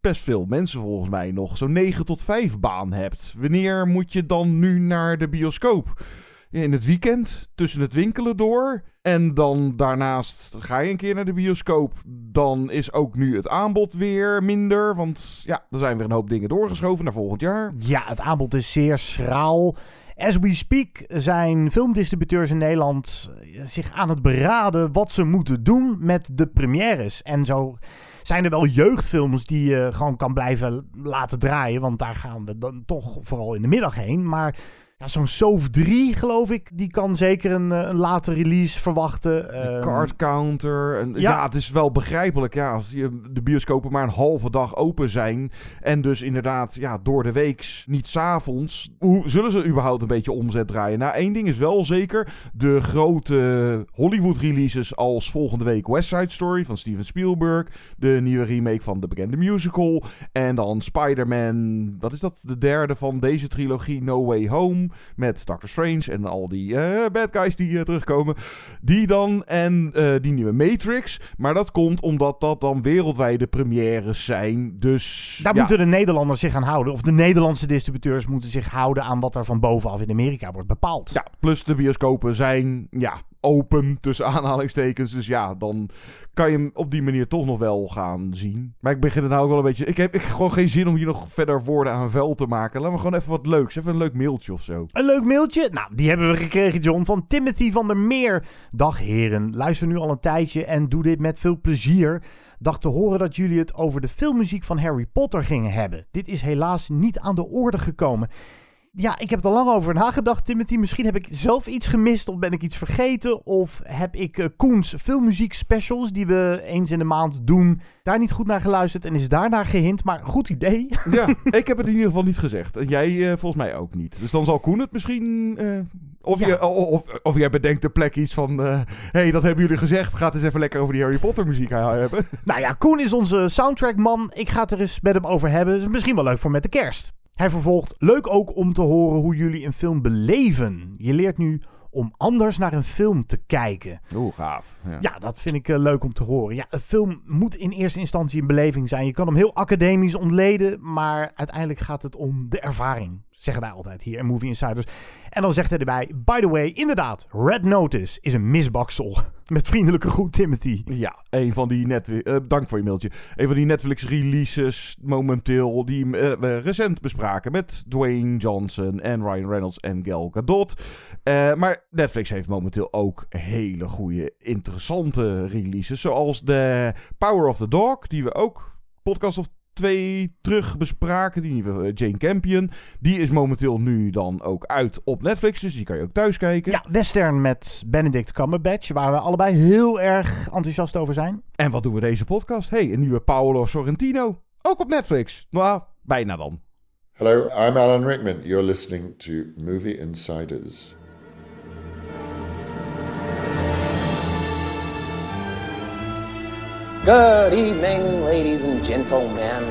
best veel mensen volgens mij nog, zo'n 9 tot 5 baan hebt, wanneer moet je dan nu naar de bioscoop? In het weekend, tussen het winkelen door. En dan daarnaast ga je een keer naar de bioscoop. Dan is ook nu het aanbod weer minder. Want ja, er zijn weer een hoop dingen doorgeschoven naar volgend jaar. Ja, het aanbod is zeer schraal. As we speak zijn filmdistributeurs in Nederland zich aan het beraden wat ze moeten doen met de premières. En zo zijn er wel jeugdfilms die je gewoon kan blijven laten draaien. Want daar gaan we dan toch vooral in de middag heen. Maar ja, zo'n Sove 3, geloof ik, die kan zeker een, eh, een late release verwachten. Ehm, Card counter. En, ja. ja. het is wel begrijpelijk. Ja, als je, de bioscopen maar een halve dag open zijn. En dus inderdaad, ja, door de weeks, niet s'avonds. Hoe zullen ze überhaupt een beetje omzet draaien? Nou, één ding is wel zeker. De grote Hollywood releases als volgende week West Side Story van Steven Spielberg. De nieuwe remake van de bekende musical. En dan Spider-Man. Wat is dat? De derde van deze trilogie, No Way Home. Met Doctor Strange en al die eh, bad guys die eh, terugkomen. Die dan en eh, die nieuwe Matrix. Maar dat komt omdat dat dan wereldwijde premières zijn. Dus Daar ja, moeten de Nederlanders zich aan houden. Of de Nederlandse distributeurs moeten zich houden aan wat er van bovenaf in Amerika wordt bepaald. ja, plus de bioscopen zijn ja, open tussen aanhalingstekens. Dus ja, dan kan je hem op die manier toch nog wel gaan zien. Maar ik begin er nou ook wel een beetje... Ik heb, ik heb gewoon geen zin om hier nog verder woorden aan vuil te maken. Laten we gewoon even wat leuks. Even een leuk mailtje of zo. Een leuk mailtje? Nou, die hebben we gekregen, John, van Timothy van der Meer. Dag heren, luister nu al een tijdje en doe dit met veel plezier. Dacht te horen dat jullie het over de filmmuziek van Harry Potter gingen hebben. Dit is helaas niet aan de orde gekomen. Ja, ik heb er lang over nagedacht, Timothy. Misschien heb ik zelf iets gemist of ben ik iets vergeten. Of heb ik eh, Koens filmmuziek specials die we eens in de maand doen, daar niet goed naar geluisterd en is daarnaar gehint. Maar goed idee. Ja, ik heb het in ieder geval niet gezegd. En jij eh, volgens mij ook niet. Dus dan zal Koen het misschien... eh, of, Ja. je, of, of, jij bedenkt de plek iets van... Hé, hey, dat hebben jullie gezegd. Ga het eens even lekker over die Harry Potter muziek hebben. Nou ja, Koen is onze soundtrackman. Ik ga het er eens met hem over hebben. Is misschien wel leuk voor met de kerst. Hij vervolgt, leuk ook om te horen hoe jullie een film beleven. Je leert nu om anders naar een film te kijken. Oeh, gaaf. Ja. Ja, dat vind ik eh, leuk om te horen. Ja, een film moet in eerste instantie een beleving zijn. Je kan hem heel academisch ontleden, maar uiteindelijk gaat het om de ervaring. Zeggen wij altijd hier in Movie Insiders. En dan zegt hij erbij, by the way, inderdaad, Red Notice is een misbaksel. Met vriendelijke groet, Timothy. Ja, een van die net, eh, dank voor je mailtje. Een van die Netflix releases momenteel die eh, we recent bespraken met Dwayne Johnson en Ryan Reynolds en Gal Gadot. Eh, maar Netflix heeft momenteel ook hele goede, interessante releases, zoals de Power of the Dog, die we ook podcast of twee terug bespraken, die nieuwe eh, Jane Campion. Die is momenteel nu dan ook uit op Netflix, dus die kan je ook thuis kijken. Ja, western met Benedict Cumberbatch, waar we allebei heel erg enthousiast over zijn. En wat doen we deze podcast? hey, een nieuwe Paolo Sorrentino. Ook op Netflix. Nou, bijna dan. Hello, I'm Alan Rickman. You're listening to Movie Insiders. Good evening, ladies and gentlemen.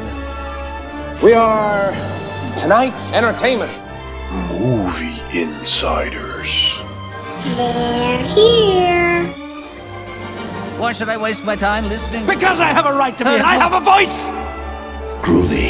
We are tonight's entertainment. Movie Insiders. They're here. Why should I waste my time listening? Because I have a right to be, and I have a voice! Groovy.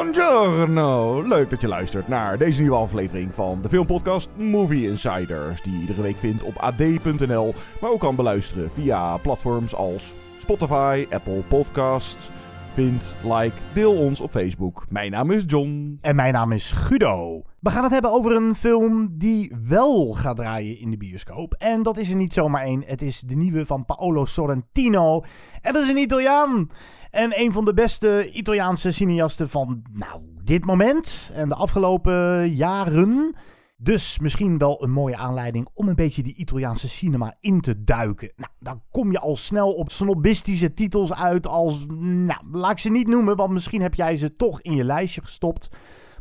Buongiorno. Leuk dat je luistert naar deze nieuwe aflevering van de filmpodcast Movie Insiders. Die je iedere week vindt op ad.nl, maar ook kan beluisteren via platforms als Spotify, Apple Podcasts. Vind, like, deel ons op Facebook. Mijn naam is John. En mijn naam is Guido. We gaan het hebben over een film die wel gaat draaien in de bioscoop. En dat is er niet zomaar één. Het is de nieuwe van Paolo Sorrentino. En dat is een Italiaan. En een van de beste Italiaanse cineasten van nou, dit moment en de afgelopen jaren. Dus misschien wel een mooie aanleiding om een beetje die Italiaanse cinema in te duiken. Nou, dan kom je al snel op snobistische titels uit als, nou, laat ik ze niet noemen, want misschien heb jij ze toch in je lijstje gestopt.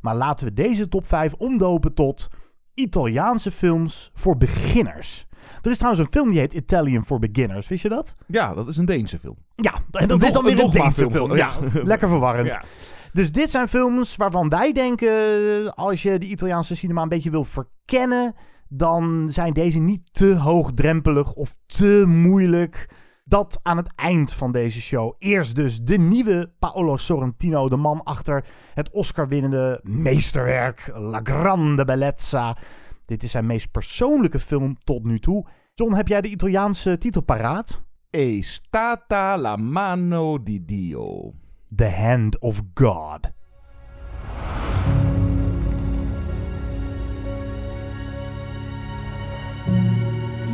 Maar laten we deze top 5 omdopen tot Italiaanse films voor beginners. Er is trouwens een film die heet Italian for Beginners, wist je dat? Ja, dat is een Deense film. Ja, en dat is dan weer een Deense film. film. Ja, Ja. lekker verwarrend. Ja. Dus dit zijn films waarvan wij denken, als je de Italiaanse cinema een beetje wil verkennen, dan zijn deze niet te hoogdrempelig of te moeilijk. Dat aan het eind van deze show. Eerst dus de nieuwe Paolo Sorrentino, de man achter het Oscar-winnende meesterwerk La Grande Bellezza. Dit is zijn meest persoonlijke film tot nu toe. John, heb jij de Italiaanse titel paraat? E stata la mano di Dio. The Hand of God.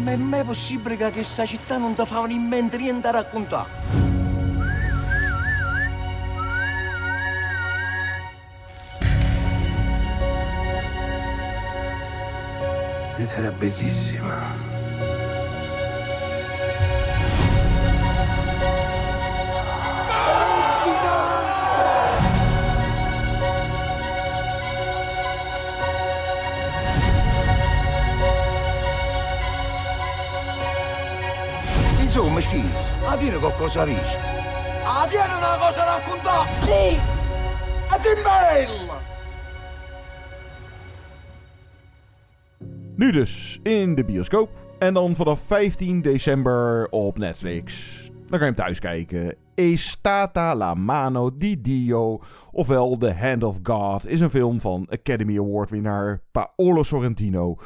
Ma è mai possibile che questa città non ti fa in mente niente da raccontare? Ed era bellissima. Insomma, schis, a dire qualcosa riesci. A dire una cosa da raccontare! Sì! A dire bella! Nu dus in de bioscoop. En dan vanaf 15 december op Netflix. Dan kan je hem thuis kijken. E stata la mano di Dio. Ofwel The Hand of God is een film van Academy Award winnaar Paolo Sorrentino.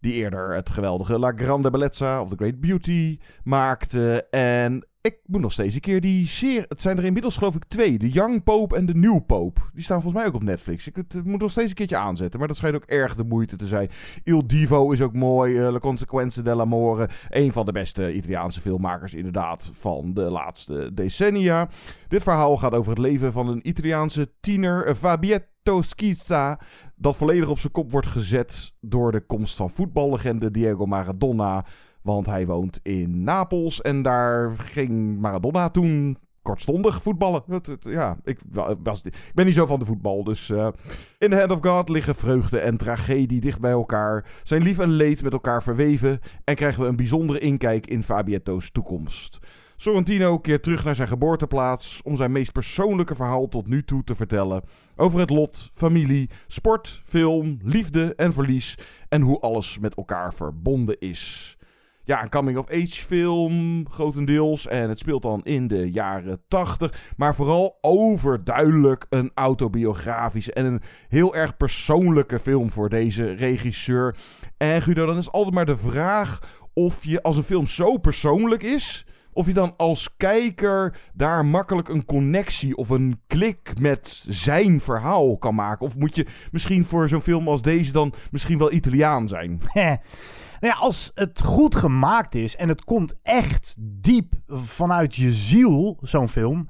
Die eerder het geweldige La Grande Bellezza of The Great Beauty maakte. En ik moet nog steeds een keer die serie... Het zijn er inmiddels geloof ik twee. De Young Pope en de New Pope. Die staan volgens mij ook op Netflix. Ik het, het moet nog steeds een keertje aanzetten. Maar dat schijnt ook erg de moeite te zijn. Il Divo is ook mooi. eh, Le Consequenze dell'Amore. Een van de beste Italiaanse filmmakers inderdaad van de laatste decennia. Dit verhaal gaat over het leven van een Italiaanse tiener, eh, Fabietto Schizza, dat volledig op zijn kop wordt gezet door de komst van voetballegende Diego Maradona. Want hij woont in Napels en daar ging Maradona toen kortstondig voetballen. Ja, ik, wa- was, ik ben niet zo van de voetbal, dus... eh, in the Hand of God liggen vreugde en tragedie dicht bij elkaar. Zijn lief en leed met elkaar verweven. En krijgen we een bijzondere inkijk in Fabietto's toekomst. Sorrentino keert terug naar zijn geboorteplaats om zijn meest persoonlijke verhaal tot nu toe te vertellen. Over het lot, familie, sport, film, liefde en verlies. En hoe alles met elkaar verbonden is. Ja, een coming-of-age film, grotendeels. En het speelt dan in de jaren 80. Maar vooral overduidelijk een autobiografische en een heel erg persoonlijke film voor deze regisseur. En Guido, dan is altijd maar de vraag of je als een film zo persoonlijk is. Of je dan als kijker daar makkelijk een connectie of een klik met zijn verhaal kan maken. Of moet je misschien voor zo'n film als deze dan misschien wel Italiaan zijn? nou ja, als het goed gemaakt is en het komt echt diep vanuit je ziel, zo'n film,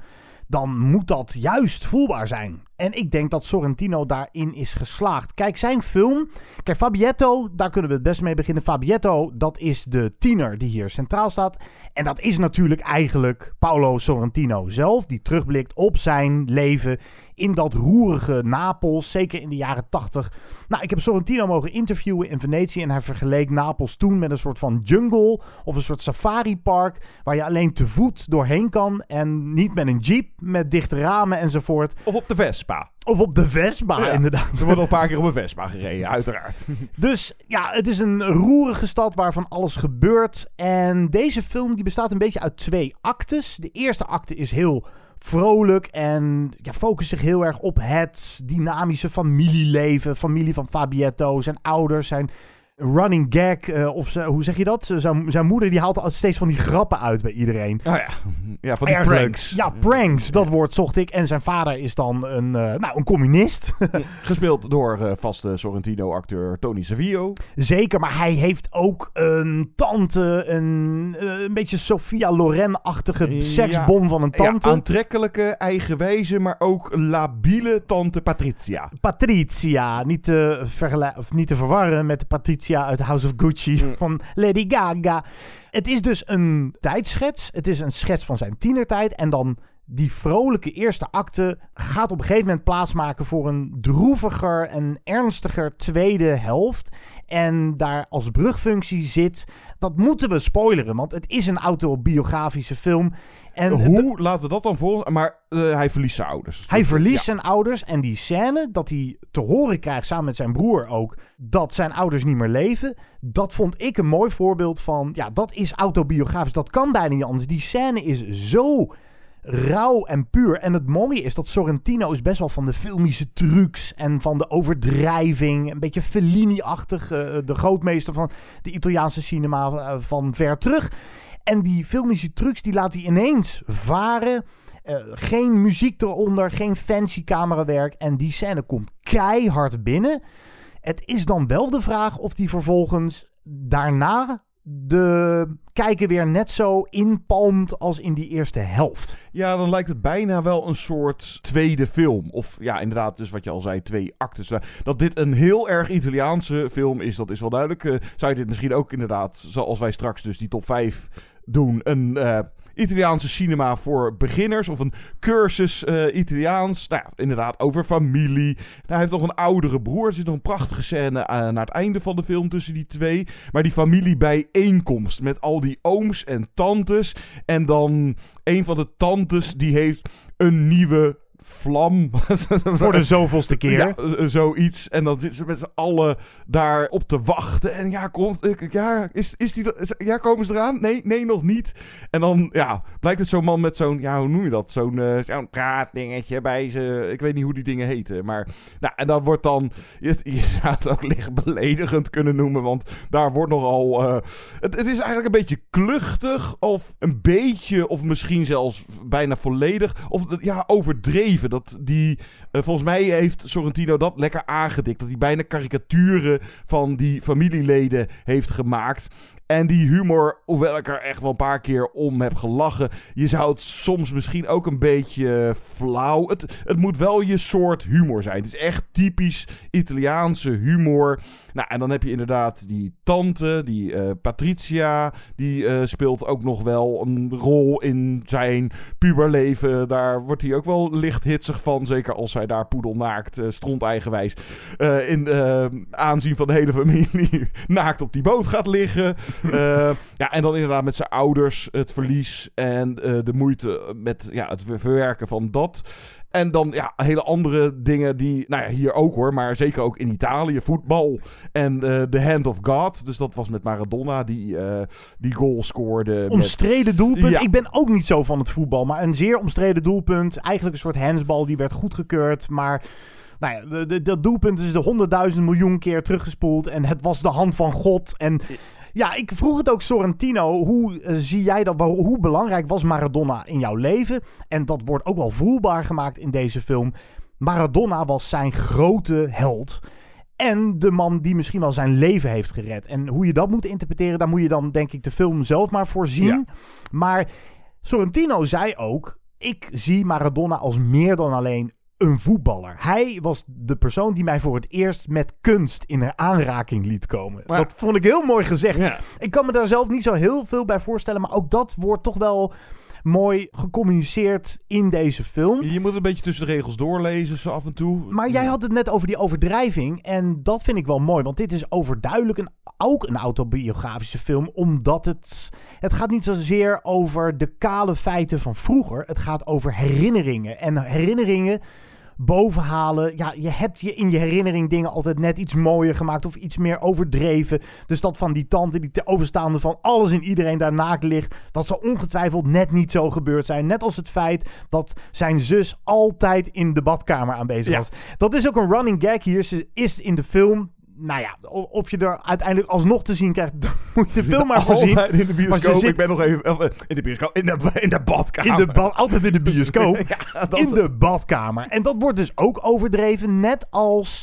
dan moet dat juist voelbaar zijn. En ik denk dat Sorrentino daarin is geslaagd. Kijk, zijn film. Kijk, Fabietto, daar kunnen we het best mee beginnen. Fabietto, dat is de tiener die hier centraal staat. En dat is natuurlijk eigenlijk Paolo Sorrentino zelf, die terugblikt op zijn leven in dat roerige Napels, zeker in de jaren 80. Nou, ik heb Sorrentino mogen interviewen in Venetië en hij vergeleek Napels toen met een soort van jungle of een soort safaripark waar je alleen te voet doorheen kan en niet met een jeep met dichte ramen enzovoort. Of op de Vespa. Of op de Vespa, Ja, inderdaad. Er wordt al een paar keer op een Vespa gereden, uiteraard. Dus ja, het is een roerige stad waar van alles gebeurt. En deze film die bestaat een beetje uit twee actes. De eerste acte is heel vrolijk en ja, focust zich heel erg op het dynamische familieleven. Familie van Fabietto, zijn ouders, zijn running gag, eh, of ze- hoe zeg je dat? Zijn, zijn moeder die haalt al steeds van die grappen uit bij iedereen. Ah ja, ja van die Erg pranks. Ja, pranks, dat woord zocht ik. En zijn vader is dan een, eh, nou, een communist. Gespeeld door eh, vaste Sorrentino-acteur Tony Savio. Zeker, maar hij heeft ook een tante, een, een beetje Sophia Loren-achtige Ja, seksbom van een tante. Ja, aantrekkelijke, eigenwijze, maar ook labiele tante Patricia. Patricia, niet te, of niet te verwarren met de Patricia uit House of Gucci Mm. van Lady Gaga. Het is dus een tijdschets. Het is een schets van zijn tienertijd. En dan die vrolijke eerste acte gaat op een gegeven moment plaatsmaken voor een droeviger en ernstiger tweede helft. En daar als brugfunctie zit, dat moeten we spoileren, want het is een autobiografische film. En Hoe laten we dat dan volgen? Maar eh, hij verliest zijn ouders. hij verliest Ja. zijn ouders en die scène dat hij te horen krijgt, samen met zijn broer ook, dat zijn ouders niet meer leven. Dat vond ik een mooi voorbeeld van, ja, dat is autobiografisch. Dat kan bijna niet anders. Die scène is zo rauw en puur. En het mooie is dat Sorrentino is best wel van de filmische trucs en van de overdrijving. Een beetje Fellini-achtig, eh, de grootmeester van de Italiaanse cinema eh, van ver terug. En die filmische trucs die laat hij ineens varen. Eh, geen muziek eronder, geen fancy camerawerk. En die scène komt keihard binnen. Het is dan wel de vraag of die vervolgens daarna de kijker weer net zo inpalmt als in die eerste helft. Ja, dan lijkt het bijna wel een soort tweede film. Of ja, inderdaad, dus wat je al zei, twee actes. Dat dit een heel erg Italiaanse film is, dat is wel duidelijk. Eh, zou je dit misschien ook inderdaad, zoals wij straks dus die top 5 doen, een eh, Italiaanse cinema voor beginners of een cursus eh, Italiaans. Nou ja, inderdaad, over familie. Nou, hij heeft nog een oudere broer. Er zit nog een prachtige scène eh, naar het einde van de film tussen die twee. Maar die familiebijeenkomst met al die ooms en tantes. En dan een van de tantes die heeft een nieuwe vlam. Voor de zoveelste keer. Ja, eh, zoiets. En dan zitten ze met z'n allen daar op te wachten. En ja, komt, ja, is, is die, ja, komen ze eraan? Nee, nee, nog niet. En dan, ja, blijkt het zo'n man met zo'n, ja, hoe noem je dat? Zo'n eh, zo'n praatdingetje bij ze. Ik weet niet hoe die dingen heten. Maar, nou, en dan wordt dan, je, je zou het ook licht beledigend kunnen noemen. Want daar wordt nogal, eh, het, het is eigenlijk een beetje kluchtig. Of een beetje, of misschien zelfs bijna volledig. Of, ja, overdreven. Dat die, eh, volgens mij heeft Sorrentino dat lekker aangedikt. Dat hij bijna karikaturen van die familieleden heeft gemaakt. En die humor, hoewel ik er echt wel een paar keer om heb gelachen. Je zou het soms misschien ook een beetje flauw. Het, het moet wel je soort humor zijn. Het is echt typisch Italiaanse humor. Nou, en dan heb je inderdaad die tante, die eh, Patricia. Die eh, speelt ook nog wel een rol in zijn puberleven. Daar wordt hij ook wel licht hitsig van. Zeker als hij daar poedelnaakt, eh stront-eigenwijs, eh, in eh, aanzien van de hele familie naakt op die boot gaat liggen. Eh, ja, en dan inderdaad met zijn ouders het verlies en eh, de moeite met ja, het ver- verwerken van dat. En dan ja, hele andere dingen die, nou ja, hier ook hoor, maar zeker ook in Italië, voetbal en eh The Hand of God. Dus dat was met Maradona die, eh, die goal scoorde. met- Omstreden doelpunt. Ja. Ik ben ook niet zo van het voetbal, maar een zeer omstreden doelpunt. Eigenlijk een soort handsbal, die werd goedgekeurd, maar... Nou ja, de- de- dat doelpunt is de honderdduizend miljoen keer teruggespoeld. En het was de hand van God. En ja, ik vroeg het ook Sorrentino. Hoe eh, zie jij dat? Hoe belangrijk was Maradona in jouw leven? En dat wordt ook wel voelbaar gemaakt in deze film. Maradona was zijn grote held. En de man die misschien wel zijn leven heeft gered. En hoe je dat moet interpreteren, daar moet je dan denk ik de film zelf maar voor zien. Ja. Maar Sorrentino zei ook: Ik zie Maradona als meer dan alleen een voetballer. Hij was de persoon die mij voor het eerst met kunst in aanraking liet komen. Maar- dat vond ik heel mooi gezegd. Ja. Ik kan me daar zelf niet zo heel veel bij voorstellen, maar ook dat wordt toch wel mooi gecommuniceerd in deze film. Je moet een beetje tussen de regels doorlezen zo af en toe. Maar jij had het net over die overdrijving. En dat vind ik wel mooi. Want dit is overduidelijk een, ook een autobiografische film. Omdat het. Het gaat niet zozeer over de kale feiten van vroeger. Het gaat over herinneringen. En herinneringen bovenhalen. Ja, je hebt je in je herinnering dingen altijd net iets mooier gemaakt. Of iets meer overdreven. Dus dat van die tante die te overstaande van alles en iedereen daar naakt ligt. Dat zal ongetwijfeld net niet zo gebeurd zijn. Net als het feit dat zijn zus altijd in de badkamer aanwezig Ja. was. Dat is ook een running gag hier. Ze is in de film nou ja, of je er uiteindelijk alsnog te zien krijgt, dan moet je de film maar voorzien. Altijd in de bioscoop. zit- Ik ben nog even... eh, in de bioscoop. In de, in de badkamer. In de ba- altijd in de bioscoop. Ja, in is- de badkamer. En dat wordt dus ook overdreven, net als...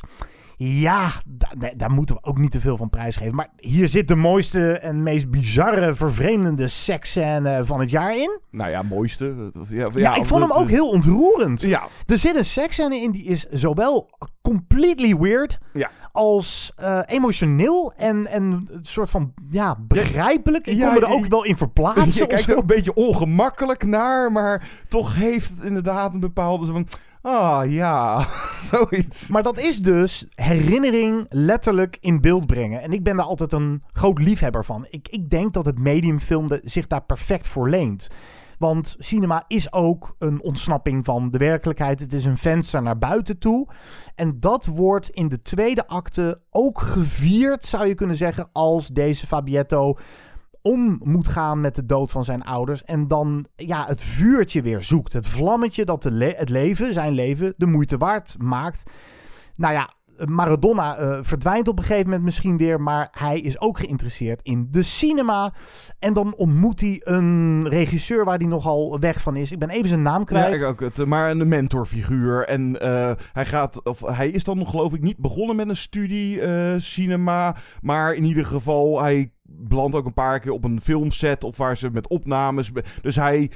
Ja, da- da- daar moeten we ook niet te veel van prijsgeven. Maar hier zit de mooiste en meest bizarre, vervreemdende seksscène van het jaar in. Nou ja, mooiste. Ja, Ja, ik vond hem ook heel ontroerend. Ja, Er zit een seksscène in die is zowel completely weird ja. als eh, emotioneel en, en een soort van ja, begrijpelijk. Ik Ja, kon me er ook wel in verplaatsen. Je kijkt er een beetje ongemakkelijk naar, maar toch heeft het inderdaad een bepaalde zo van... Ah, ja, zoiets. Maar dat is dus herinnering letterlijk in beeld brengen. En ik ben daar altijd een groot liefhebber van. Ik, ik denk dat het mediumfilm de- zich daar perfect voor leent. Want cinema is ook een ontsnapping van de werkelijkheid. Het is een venster naar buiten toe. En dat wordt in de tweede acte ook gevierd, zou je kunnen zeggen, als deze Fabietto om moet gaan met de dood van zijn ouders. En dan ja, het vuurtje weer zoekt. Het vlammetje dat de le- het leven, zijn leven, de moeite waard maakt. Nou ja, Maradona eh, verdwijnt op een gegeven moment misschien weer. Maar hij is ook geïnteresseerd in de cinema. En dan ontmoet hij een regisseur waar hij nogal weg van is. Ik ben even zijn naam Ja, kwijt. ik ook. Het, maar een mentorfiguur. En eh, hij gaat, of hij is dan geloof ik niet begonnen met een studie eh, cinema. Maar in ieder geval, hij belandt ook een paar keer op een filmset of waar ze met opnames. Dus hij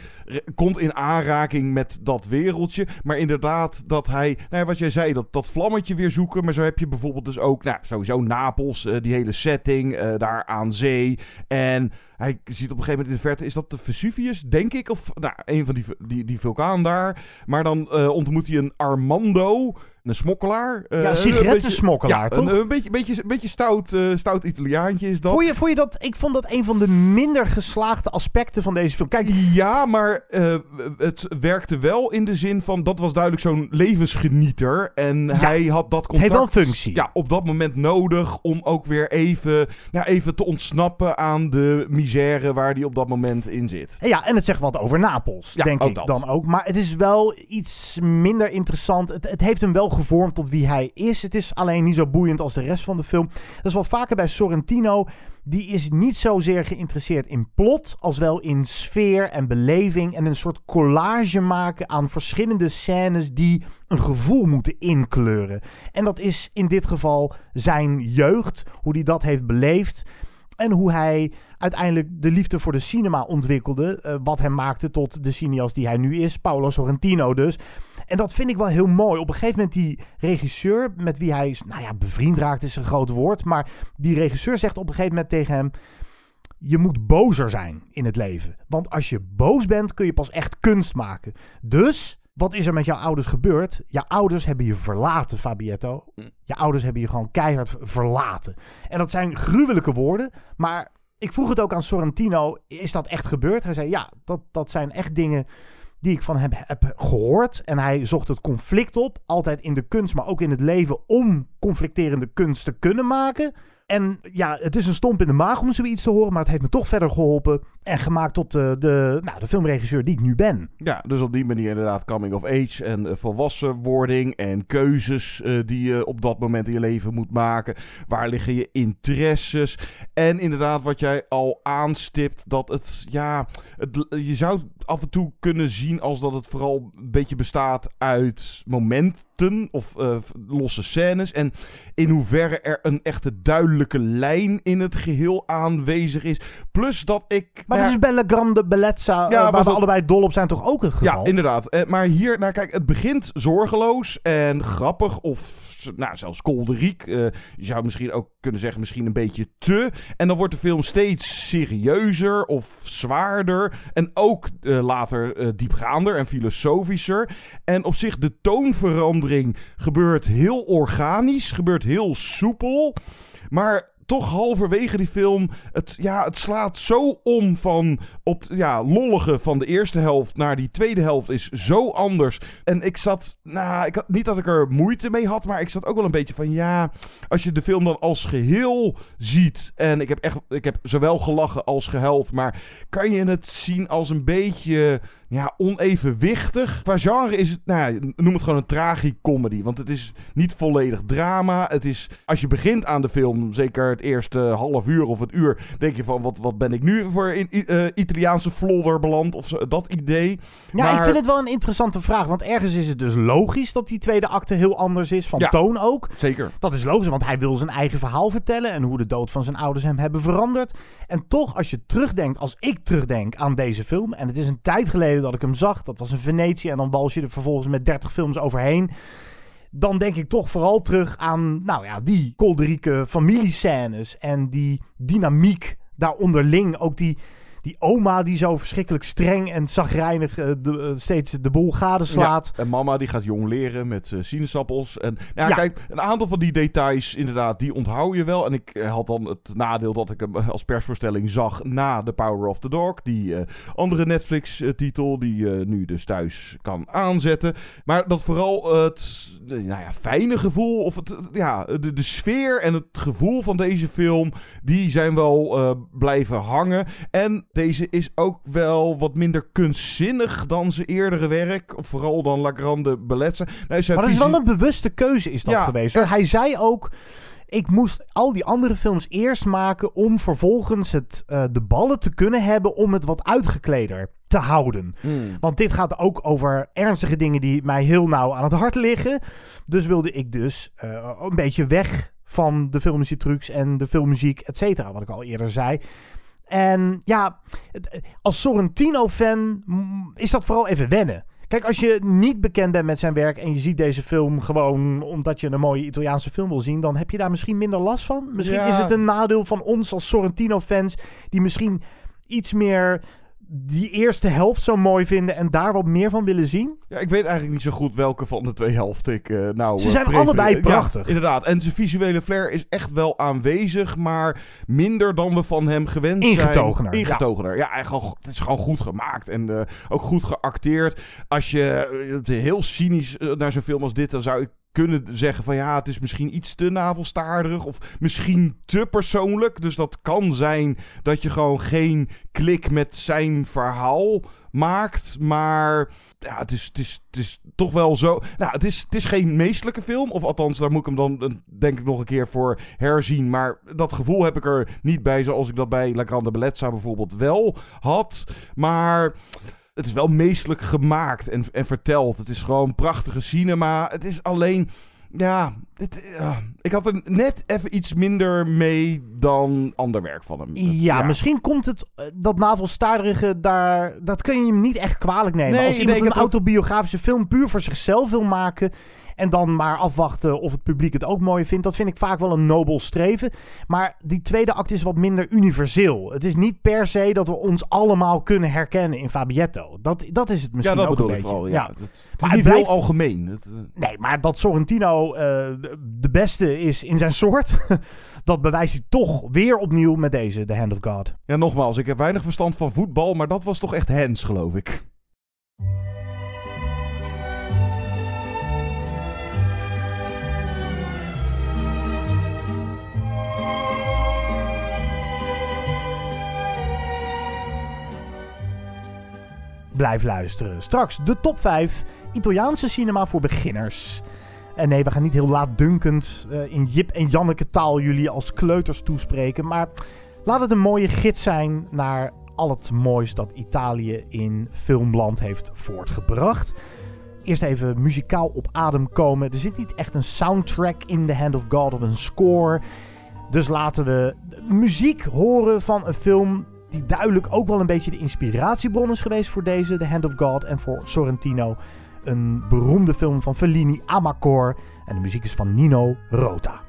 komt in aanraking met dat wereldje. Maar inderdaad, dat hij, nou wat jij zei, dat, dat vlammetje weer zoeken. Maar zo heb je bijvoorbeeld dus ook, nou, sowieso Napels, eh, die hele setting, eh, daar aan zee. En hij ziet op een gegeven moment in de verte, is dat de Vesuvius, denk ik? Of nou, een van die, die, die vulkaan daar. Maar dan eh, ontmoet hij een Armando, een smokkelaar. eh, Ja, een sigarettensmokkelaar, ja, toch? Een, een beetje, beetje, beetje stout, eh, stout Italiaantje is dat. Vond je, vond je dat? Ik vond dat een van de minder geslaagde aspecten van deze film. Kijk, Ja, maar eh, het werkte wel in de zin van dat was duidelijk zo'n levensgenieter. En hij had dat contact heeft wel een functie. Ja, op dat moment nodig om ook weer even, ja, even te ontsnappen aan de misère waar hij op dat moment in zit. Ja, en het zegt wat over Napels, Ja, denk ik dat. dan ook. Maar het is wel iets minder interessant. Het, het heeft hem wel gevormd tot wie hij is. Het is alleen niet zo boeiend als de rest van de film. Dat is wel vaker bij Sorrentino. Die is niet zozeer geïnteresseerd in plot, als wel in sfeer en beleving. En een soort collage maken aan verschillende scènes die een gevoel moeten inkleuren. En dat is in dit geval zijn jeugd, hoe hij dat heeft beleefd. En hoe hij uiteindelijk de liefde voor de cinema ontwikkelde. eh, wat hem maakte tot de cineast die hij nu is. Paolo Sorrentino dus. En dat vind ik wel heel mooi. Op een gegeven moment die regisseur met wie hij... is- Nou ja, bevriend raakt is een groot woord. Maar die regisseur zegt op een gegeven moment tegen hem... Je moet bozer zijn in het leven. Want als je boos bent kun je pas echt kunst maken. Dus... Wat is er met jouw ouders gebeurd? Je ouders hebben je verlaten, Fabietto. Je ouders hebben je gewoon keihard verlaten. En dat zijn gruwelijke woorden. Maar ik vroeg het ook aan Sorrentino. Is dat echt gebeurd? Hij zei ja, dat, dat zijn echt dingen die ik van hem heb gehoord. En hij zocht het conflict op. Altijd in de kunst, maar ook in het leven. Om conflicterende kunst te kunnen maken. En ja, het is een stomp in de maag om zoiets te horen. Maar het heeft me toch verder geholpen. En gemaakt tot de, de, nou, de filmregisseur die ik nu ben. Ja, dus op die manier inderdaad coming of age en eh, volwassenwording en keuzes eh, die je op dat moment in je leven moet maken. Waar liggen je interesses? En inderdaad wat jij al aanstipt, dat het, ja, je zou af en toe kunnen zien als dat het vooral een beetje bestaat uit momenten of eh, losse scènes. En in hoeverre er een echte duidelijke lijn in het geheel aanwezig is. Plus dat ik... Maar dat is Bella Grande Bellezza, Ja, eh, waar we dat- allebei dol op zijn, toch ook het geval? Ja, inderdaad. Eh, maar hier, nou kijk, het begint zorgeloos en grappig of nou, zelfs kolderiek. Eh, je zou misschien ook kunnen zeggen, misschien een beetje te. En dan wordt de film steeds serieuzer of zwaarder. En ook later diepgaander en filosofischer. En op zich, de toonverandering gebeurt heel organisch, gebeurt heel soepel. Maar toch halverwege die film, het, ja, het slaat zo om van op ja, lollige van de eerste helft naar die tweede helft is zo anders. En ik zat, nou, ik had, niet dat ik er moeite mee had, maar ik zat ook wel een beetje van, ja, als je de film dan als geheel ziet. En ik heb echt, ik heb zowel gelachen als gehuild, maar kan je het zien als een beetje ja, onevenwichtig. Qua genre is het, nou noem het gewoon een tragicomedy. Want het is niet volledig drama. Het is, als je begint aan de film, zeker het eerste half uur of het uur, denk je van, wat, wat ben ik nu voor in, eh, Italiaanse flodder beland? Of zo, dat idee. Ja, Maar- ik vind het wel een interessante vraag. Want ergens is het dus logisch dat die tweede acte heel anders is. Van Ja. toon ook. Zeker. Dat is logisch, want hij wil zijn eigen verhaal vertellen. En hoe de dood van zijn ouders hem hebben veranderd. En toch, als je terugdenkt, als ik terugdenk aan deze film. En het is een tijd geleden dat ik hem zag. Dat was in Venetië. En dan wals je er vervolgens met 30 films overheen. Dan denk ik toch vooral terug aan, nou ja, die kolderieke familiescènes. En die dynamiek daaronderling. Ook die, die oma die zo verschrikkelijk streng en zagrijnig eh, de, eh, steeds de boel gadeslaat. Ja, en mama die gaat jong leren met eh, sinaasappels. En nou ja, kijk, een aantal van die details inderdaad, die onthoud je wel. En ik had dan het nadeel dat ik hem als persvoorstelling zag na The Power of the Dog. Die andere Netflix-titel die je nu dus thuis kan aanzetten. Maar dat vooral het nou ja, fijne gevoel, of het, ja, de, de sfeer en het gevoel van deze film, die zijn wel blijven hangen. En deze is ook wel wat minder kunstzinnig dan zijn eerdere werk. Of vooral dan La Grande Bellezza. Nou, Maar dat is wel een bewuste keuze is dat Ja, geweest. hoor. Hij zei ook, ik moest al die andere films eerst maken om vervolgens het, eh, de ballen te kunnen hebben om het wat uitgekleder te houden. Hmm. Want dit gaat ook over ernstige dingen die mij heel nauw aan het hart liggen. Dus wilde ik dus eh, een beetje weg van de filmische trucs en de filmmuziek, et cetera, wat ik al eerder zei. En ja, als Sorrentino-fan is dat vooral even wennen. Kijk, als je niet bekend bent met zijn werk en je ziet deze film gewoon omdat je een mooie Italiaanse film wil zien, dan heb je daar misschien minder last van. Misschien Ja. is het een nadeel van ons als Sorrentino-fans die misschien iets meer die eerste helft zo mooi vinden en daar wat meer van willen zien. Ja, ik weet eigenlijk niet zo goed welke van de twee helften ik eh, nou... Ze eh, zijn prefereer. allebei Ja, prachtig. inderdaad. En zijn visuele flair is echt wel aanwezig, maar minder dan we van hem gewend zijn. Ingetogener. Ja, gewoon, het is gewoon goed gemaakt en eh, ook goed geacteerd. Als je het heel cynisch naar zo'n film als dit, dan zou ik kunnen zeggen van ja, het is misschien iets te navelstaarderig of misschien te persoonlijk. Dus dat kan zijn dat je gewoon geen klik met zijn verhaal maakt. Maar ja, het is, het is, het is toch wel zo. Nou, het is, het is geen meestelijke film. Of althans, daar moet ik hem dan eh, denk ik nog een keer voor herzien. Maar dat gevoel heb ik er niet bij, zoals ik dat bij La Grande Bellezza bijvoorbeeld wel had. Maar het is wel meestelijk gemaakt en, en verteld. Het is gewoon prachtige cinema. Het is alleen. Ja, dit, ja, ik had er net even iets minder mee dan ander werk van hem. Het- Ja, misschien komt het, eh, dat navelstaarderige daar, dat kun je hem niet echt kwalijk nemen. Nee, Als iemand een ook- autobiografische film puur voor zichzelf wil maken en dan maar afwachten of het publiek het ook mooi vindt, dat vind ik vaak wel een nobel streven. Maar die tweede act is wat minder universeel. Het is niet per se dat we ons allemaal kunnen herkennen in Fabietto. Dat, dat is het Ja, misschien dat ook bedoel een ik beetje. vooral. Ja. Het, het is Maar niet het blijft- heel algemeen. Het, eh, Nee, maar dat Sorrentino eh, de, beste is in zijn soort, dat bewijst hij toch weer opnieuw met deze, The Hand of God. ja, nogmaals, ik heb weinig verstand van voetbal, maar dat was toch echt Hens, geloof ik. Blijf luisteren. Straks de top 5 Italiaanse cinema voor beginners. En nee, we gaan niet heel laatdunkend eh, in Jip en Janneke taal jullie als kleuters toespreken. Maar laat het een mooie gids zijn naar al het moois dat Italië in filmland heeft voortgebracht. Eerst even muzikaal op adem komen. Er zit niet echt een soundtrack in The Hand of God of een score. Dus laten we muziek horen van een film die duidelijk ook wel een beetje de inspiratiebron is geweest voor deze, The Hand of God, en voor Sorrentino. Een beroemde film van Fellini, Amacor. En de muziek is van Nino Rota.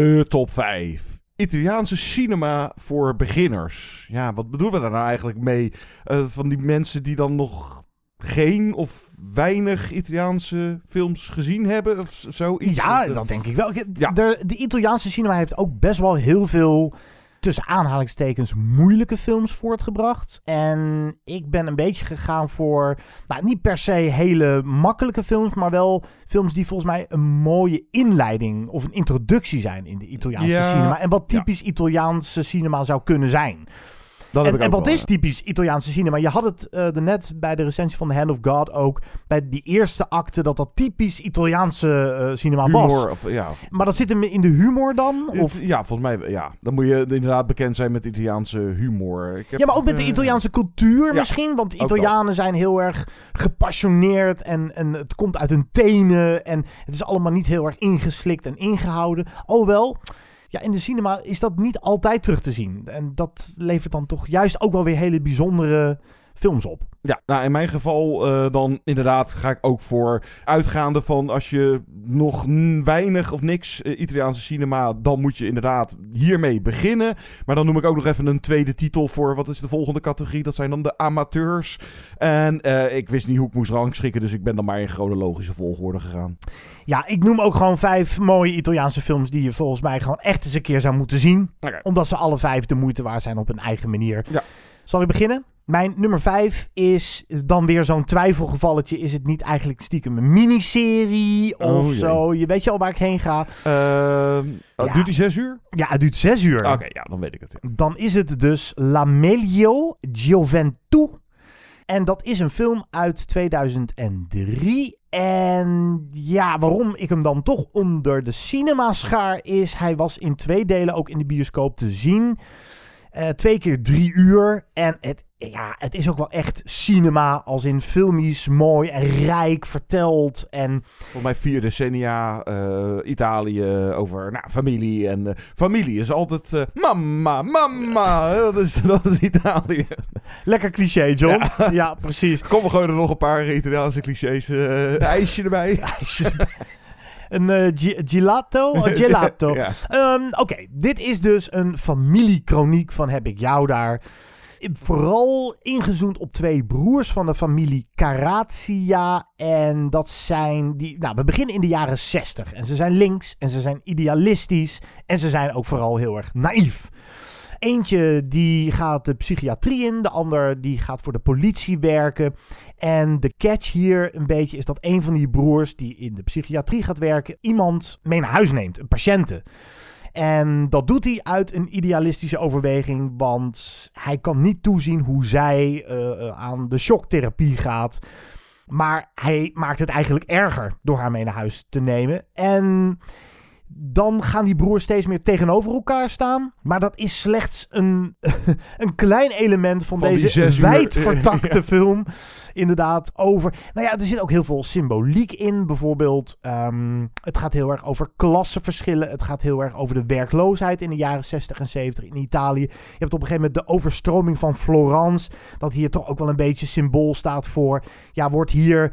De top 5. Italiaanse cinema voor beginners. Ja, wat bedoelen we daar nou eigenlijk mee? Eh, van die mensen die dan nog geen of weinig Italiaanse films gezien hebben of zoiets? Ja, Eh, dat denk ik wel. Ja. De, de Italiaanse cinema heeft ook best wel heel veel, tussen aanhalingstekens, moeilijke films voortgebracht. En ik ben een beetje gegaan voor, nou, niet per se hele makkelijke films, maar wel films die volgens mij een mooie inleiding of een introductie zijn in de Italiaanse Ja. cinema. En wat Ja. typisch Italiaanse cinema zou kunnen zijn. Dat heb En, ik en ook wat wel, is typisch Italiaanse cinema? Je had het eh er net bij de recensie van The Hand of God ook. Bij die eerste acte dat dat typisch Italiaanse eh, cinema was. Of, ja. Maar dat zit hem in de humor dan? Of... Het- Ja, volgens mij, ja. Dan moet je inderdaad bekend zijn met Italiaanse humor. Ik heb, Ja, maar ook met de eh, Italiaanse cultuur ja, misschien. Want. Italianen zijn heel erg gepassioneerd. En, en het komt uit hun tenen. En het is allemaal niet heel erg ingeslikt en ingehouden. Alhoewel, ja, in de cinema is dat niet altijd terug te zien. En dat levert dan toch juist ook wel weer hele bijzondere films op. Ja, nou in mijn geval eh, dan inderdaad ga ik ook voor uitgaande van als je nog weinig of niks eh, Italiaanse cinema, dan moet je inderdaad hiermee beginnen. Maar dan noem ik ook nog even een tweede titel voor, wat is de volgende categorie? Dat zijn dan de amateurs. En eh, ik wist niet hoe ik moest rangschikken, dus ik ben dan maar in chronologische volgorde gegaan. Ja, ik noem ook gewoon vijf mooie Italiaanse films die je volgens mij gewoon echt eens een keer zou moeten zien. Omdat ze alle vijf de moeite waard zijn op hun eigen manier. Ja. Zal ik beginnen? Mijn nummer vijf is dan weer zo'n twijfelgevalletje. Is het niet eigenlijk stiekem een miniserie of Oh, jee. zo? Je weet je al waar ik heen ga. Ehm, Ja. Duurt die zes uur? Ja, het duurt zes uur. Oké, ja, dan weet ik het. Dan is het dus La Meglio Gioventù. En dat is een film uit 2003. En ja, waarom ik hem dan toch onder de cinema schaar is... hij was in twee delen ook in de bioscoop te zien. Eh, twee keer drie uur. En het, ja, het is ook wel echt cinema, als in filmisch, mooi en rijk verteld. En Volgens mij vier decennia eh, Italië over nou, familie. En eh, familie is altijd eh, mama, mama. Dat is, dat is Italië. lekker cliché, John. Ja, precies. Kom, we gooien er nog een paar Italiaanse clichés. eh ijsje erbij. Een eh, gi- gelato? Gelato. Ja. Ehm, Oké, dit is dus een familiekroniek van Heb ik jou daar. Vooral ingezoomd op twee broers van de familie Carazia. En dat zijn die. Nou, we beginnen in de jaren 60. En ze zijn links en ze zijn idealistisch. En ze zijn ook vooral heel erg naïef. Eentje die gaat de psychiatrie in, de ander die gaat voor de politie werken. En de catch hier een beetje is dat een van die broers die in de psychiatrie gaat werken, iemand mee naar huis neemt, een patiënte. En dat doet hij uit een idealistische overweging, want hij kan niet toezien hoe zij eh, eh, aan de shocktherapie gaat. Maar hij maakt het eigenlijk erger door haar mee naar huis te nemen. En dan gaan die broers steeds meer tegenover elkaar staan. Maar dat is slechts een, een klein element van, deze zes uur. wijd vertakte Ja. film. Inderdaad, over. Nou ja, er zit ook heel veel symboliek in. Bijvoorbeeld, ehm, het gaat heel erg over klassenverschillen. Het gaat heel erg over de werkloosheid in de jaren 60 en 70 in Italië. Je hebt op een gegeven moment de overstroming van Florence. Dat hier toch ook wel een beetje symbool staat voor. Ja, wordt hier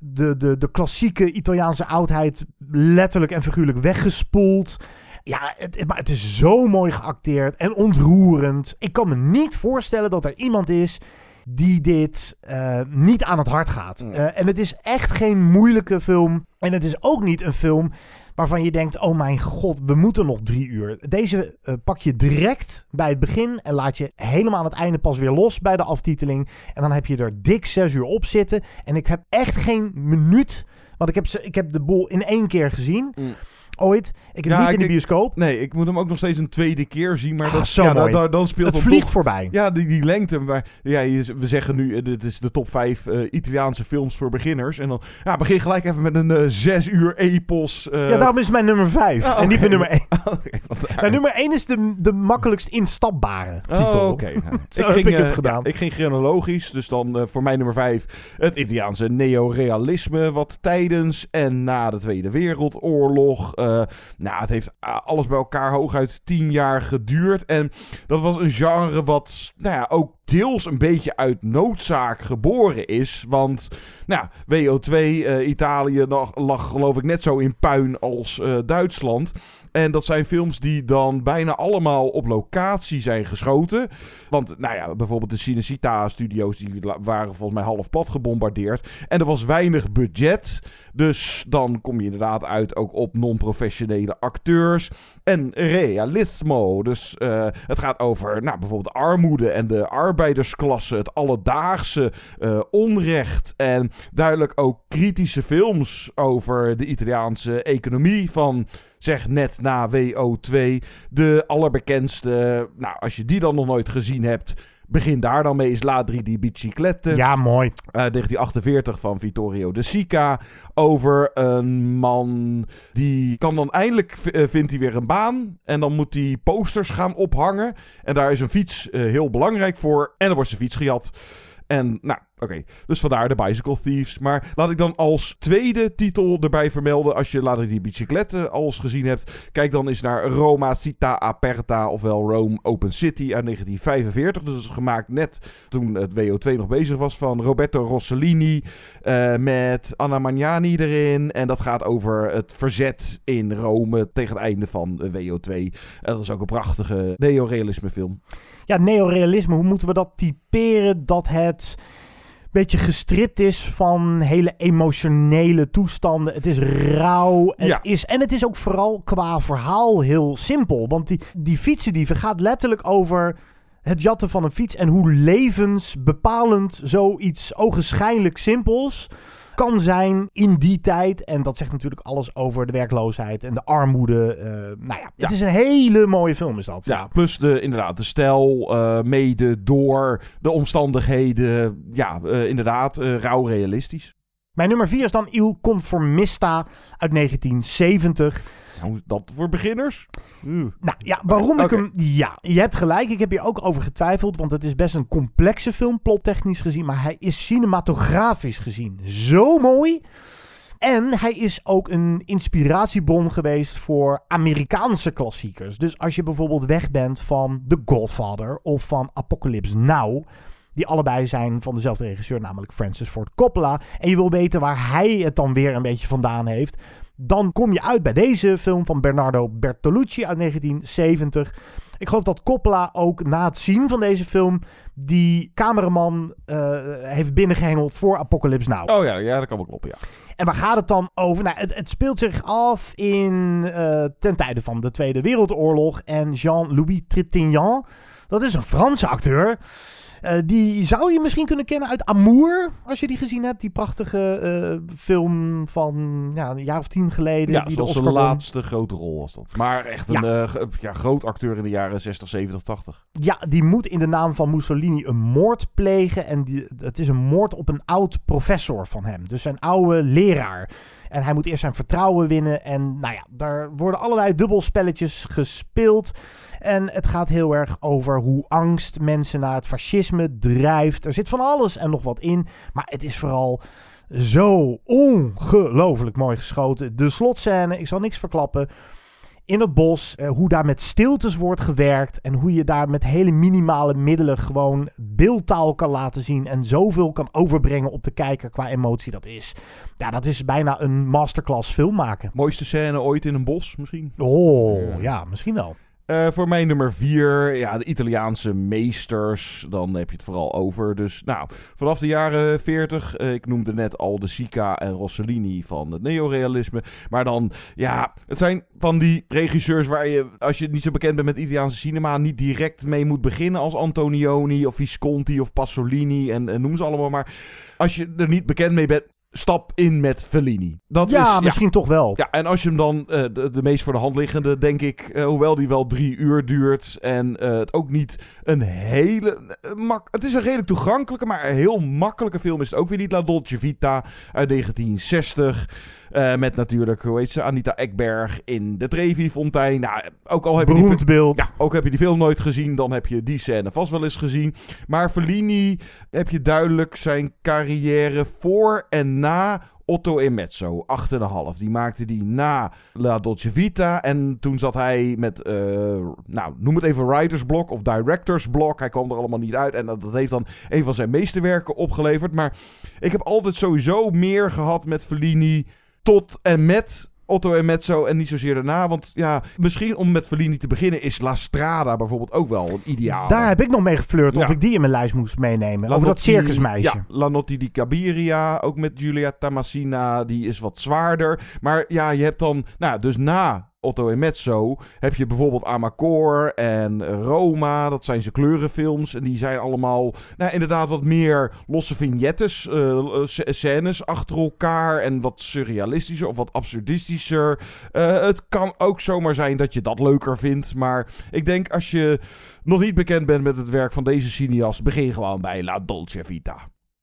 de, de, de klassieke Italiaanse oudheid letterlijk en figuurlijk weggespoeld. Ja, het, maar het is zo mooi geacteerd en ontroerend. Ik kan me niet voorstellen dat er iemand is die dit eh, niet aan het hart gaat. Mm. Eh, en het is echt geen moeilijke film. En het is ook niet een film waarvan je denkt: oh mijn god, we moeten nog drie uur. Deze eh, pak je direct bij het begin en laat je helemaal aan het einde pas weer los bij de aftiteling. En dan heb je er dik zes uur op zitten. En ik heb echt geen minuut. Want ik heb, ik heb de boel in één keer gezien. Mm. Ooit. Ik heb Ja, niet in ik- de bioscoop. Nee, ik moet hem ook nog steeds een tweede keer zien. Maar Ah, dat, zo ja, mooi. da- dan speelt Het vliegt toch- voorbij. Ja, die, die lengte. Maar ja, we zeggen nu, eh, dit is de top 5 Italiaanse films voor beginners. En dan ja, begin gelijk even met een eh, zes uur epos. eh. ja, daarom is mijn nummer vijf. Oh, en niet mijn nummer één. Oké, vandaar. Mijn nummer één is de, de makkelijkst instapbare titel. Oh, oké. Nou, Zo heb ik het eh, gedaan. ik ging chronologisch, dus dan eh, voor mij nummer 5 het Italiaanse neorealisme, wat tijdens en na de Tweede Wereldoorlog. Eh, nou, het heeft ah, alles bij elkaar hooguit 10 jaar geduurd. En dat was een genre wat, nou ja, ook deels een beetje uit noodzaak geboren is. Want, nou, WO2, eh, Italië lag, geloof ik net zo in puin als eh, Duitsland. En dat zijn films die dan bijna allemaal op locatie zijn geschoten. Want, nou ja, bijvoorbeeld de Cinecittà-studio's... die waren volgens mij half plat gebombardeerd. En er was weinig budget. Dus dan kom je inderdaad uit ook op non-professionele acteurs. En realismo. Dus eh, het gaat over nou, bijvoorbeeld armoede en de arbeidersklasse. Het alledaagse eh, onrecht. En duidelijk ook kritische films over de Italiaanse economie van... Zeg net na WO2. De allerbekendste. Nou, als je die dan nog nooit gezien hebt. Begin daar dan mee. Is Ladri di Biciclette. Ja, mooi. Eh, 1948 van Vittorio De Sica. Over een man die kan dan eindelijk eh, vindt hij weer een baan. En dan moet hij posters gaan ophangen. En daar is een fiets eh, heel belangrijk voor. En dan wordt zijn fiets gejat. En nou, oké. Dus vandaar de Bicycle Thieves. Maar laat ik dan als tweede titel erbij vermelden. Als je later die biciclette al eens gezien hebt. Kijk dan eens naar Roma Città Aperta. Ofwel Rome Open City uit 1945. Dus dat is gemaakt net toen het WO2 nog bezig was. Van Roberto Rossellini. eh, met Anna Magnani erin. En dat gaat over het verzet in Rome tegen het einde van de WO2. En dat is ook een prachtige neorealisme film. Ja, neorealisme, hoe moeten we dat typeren? Dat het beetje gestript is van hele emotionele toestanden. Het is rauw. Het Ja. is, en het is ook vooral qua verhaal heel simpel. Want die, die fietsendieven gaat letterlijk over het jatten van een fiets. En hoe levensbepalend zoiets ogenschijnlijk simpels kan zijn in die tijd. En dat zegt natuurlijk alles over de werkloosheid en de armoede. Eh, nou ja, Ja. het is een hele mooie film is dat. Ja, plus de, inderdaad, de stijl, eh, mede door de omstandigheden. Ja, eh, inderdaad, rauw realistisch. Mijn nummer 4 is dan Il Conformista uit 1970. Is dat voor beginners? Nou ja, waarom ik hem... Ja, je hebt gelijk. Ik heb hier ook over getwijfeld. Want het is best een complexe film, plottechnisch gezien. Maar hij is cinematografisch gezien zo mooi. En hij is ook een inspiratiebron geweest voor Amerikaanse klassiekers. Dus als je bijvoorbeeld weg bent van The Godfather of van Apocalypse Now... Die allebei zijn van dezelfde regisseur, namelijk Francis Ford Coppola. En je wil weten waar hij het dan weer een beetje vandaan heeft. Dan kom je uit bij deze film van Bernardo Bertolucci uit 1970. Ik geloof dat Coppola ook na het zien van deze film die cameraman eh, heeft binnengehengeld voor Apocalypse Now. Oh ja, ja, dat kan wel kloppen, ja. En waar gaat het dan over? Nou, het, het speelt zich af in, eh, ten tijde van de Tweede Wereldoorlog. En Jean-Louis Trintignant, dat is een Franse acteur. Eh, die zou je misschien kunnen kennen uit Amour, als je die gezien hebt. Die prachtige eh, film van ja, een jaar of tien geleden. Ja, die de Oscar zijn won. laatste grote rol was dat. Maar echt een Ja. eh, ja, groot acteur in de jaren 60, 70, 80. Ja, die moet in de naam van Mussolini een moord plegen. En die, het is een moord op een oud professor van hem. Dus zijn oude leraar. En hij moet eerst zijn vertrouwen winnen. En nou ja, daar worden allerlei dubbelspelletjes gespeeld. En het gaat heel erg over hoe angst mensen naar het fascisme drijft. Er zit van alles en nog wat in. Maar het is vooral zo ongelooflijk mooi geschoten. De slotscène, ik zal niks verklappen in het bos, eh, hoe daar met stiltes wordt gewerkt en hoe je daar met hele minimale middelen gewoon beeldtaal kan laten zien en zoveel kan overbrengen op de kijker qua emotie dat is. Ja, dat is bijna een masterclass film maken. Mooiste scène ooit in een bos, misschien? Oh, ja, misschien wel. Eh, voor mij nummer vier, ja, de Italiaanse meesters. Dan heb je het vooral over. Dus nou, vanaf de jaren 40, eh, ik noemde net al de Sica en Rossellini van het neorealisme. Maar dan, ja, het zijn van die regisseurs waar je, als je niet zo bekend bent met Italiaanse cinema, niet direct mee moet beginnen als Antonioni of Visconti of Pasolini en, en noem ze allemaal maar. Als je er niet bekend mee bent, stap in met Fellini. Dat Ja, is, misschien toch wel. ja, en als je hem dan, eh, de, de meest voor de hand liggende, denk ik, eh, hoewel die wel drie uur duurt en eh, het ook niet een hele, mak het is een redelijk toegankelijke, maar een heel makkelijke film is het ook weer niet. La Dolce Vita uit 1960. Eh, met natuurlijk, hoe heet ze, Anita Ekberg in de Trevi-fontein. Nou, ook al heb je die beeld. ja, ook heb je die film nooit gezien, dan heb je die scène vast wel eens gezien. Maar Fellini heb je duidelijk zijn carrière voor en na Otto e Mezzo, 8,5. Die maakte die na La Dolce Vita. En toen zat hij met, eh, nou, noem het even writer's block of director's block. Hij kwam er allemaal niet uit. En dat, dat heeft dan een van zijn meesterwerken opgeleverd. Maar ik heb altijd sowieso meer gehad met Fellini tot en met Otto en Mezzo en niet zozeer daarna. Want ja, misschien om met Fellini te beginnen is La Strada bijvoorbeeld ook wel een ideaal. Daar heb ik nog mee geflirt of ik die in mijn lijst moest meenemen. Over dat Notti- circusmeisje. Ja, La Notte di Cabiria, ook met Giulia Tamasina, die is wat zwaarder. Maar ja, je hebt dan, nou, dus na Otto en Mezzo heb je bijvoorbeeld Amacor en Roma. Dat zijn zijn kleurenfilms. En die zijn allemaal, nou, inderdaad wat meer losse vignettes, sc- scènes achter elkaar. En wat surrealistischer of wat absurdistischer. Eh, het kan ook zomaar zijn dat je dat leuker vindt. Maar ik denk als je nog niet bekend bent met het werk van deze cineast, begin gewoon bij La Dolce Vita.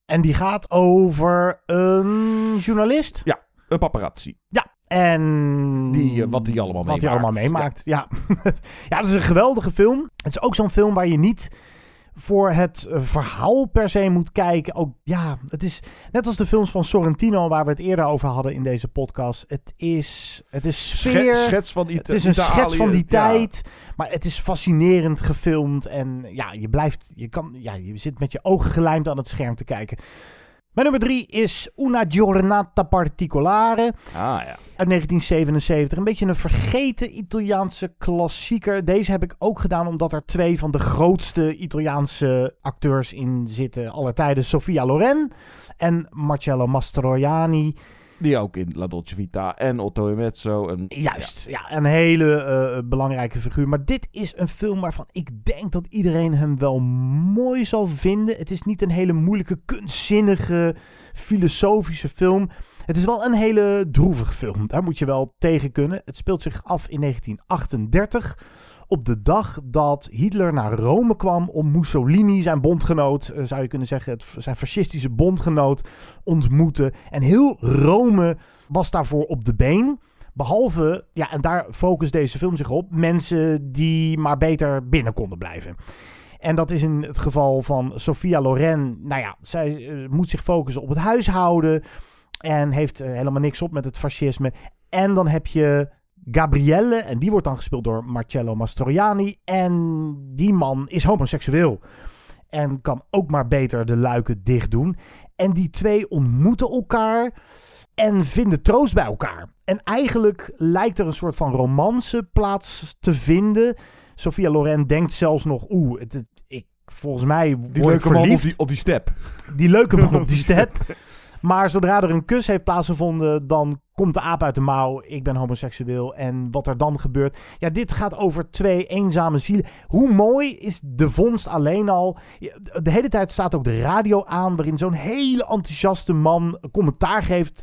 En die gaat over een journalist. Ja, een paparazzi. Ja. En Die, eh, wat die allemaal wat hij meemaakt. allemaal meemaakt. Ja. ja, dat is een geweldige film. Het is ook zo'n film waar je niet voor het eh, verhaal per se moet kijken. Ook ja, het is net als de films van Sorrentino waar we het eerder over hadden in deze podcast. Het is, het is sfeer. schets van Ita- het is een Italië, schets van die ja. tijd. Maar het is fascinerend gefilmd. En ja, je blijft, je kan, ja, je zit met je ogen gelijmd aan het scherm te kijken. Mijn nummer drie is Una Giornata Particolare Ah ja. uit 1977. Een beetje een vergeten Italiaanse klassieker. Deze heb ik ook gedaan omdat er twee van de grootste Italiaanse acteurs in zitten aller tijden. Sofia Loren en Marcello Mastroianni. Die ook in La Dolce Vita en Otto en Mezzo. En, Juist, ja, een hele eh, belangrijke figuur. Maar dit is een film waarvan ik denk dat iedereen hem wel mooi zal vinden. Het is niet een hele moeilijke, kunstzinnige, filosofische film. Het is wel een hele droevige film. Daar moet je wel tegen kunnen. Het speelt zich af in 1938. Op de dag dat Hitler naar Rome kwam om Mussolini, zijn bondgenoot, eh, zou je kunnen zeggen, zijn fascistische bondgenoot, ontmoeten. En heel Rome was daarvoor op de been. Behalve, ja, en daar focust deze film zich op, mensen die maar beter binnen konden blijven. En dat is in het geval van Sophia Loren. Nou ja, zij eh, moet zich focussen op het huishouden. En heeft eh, helemaal niks op met het fascisme. En dan heb je Gabrielle. En die wordt dan gespeeld door Marcello Mastroianni. En die man is homoseksueel. En kan ook maar beter de luiken dicht doen. En die twee ontmoeten elkaar. En vinden troost bij elkaar. En eigenlijk lijkt er een soort van romance plaats te vinden. Sophia Loren denkt zelfs nog, oeh, het, het- ik, volgens mij word die ik leuke man op verliefd. die, op die step. Die leuke man op die step. Maar zodra er een kus heeft plaatsgevonden, dan komt de aap uit de mouw. Ik ben homoseksueel. En wat er dan gebeurt. Ja, dit gaat over twee eenzame zielen. Hoe mooi is de vondst alleen al. De hele tijd staat ook de radio aan. Waarin zo'n hele enthousiaste man commentaar geeft.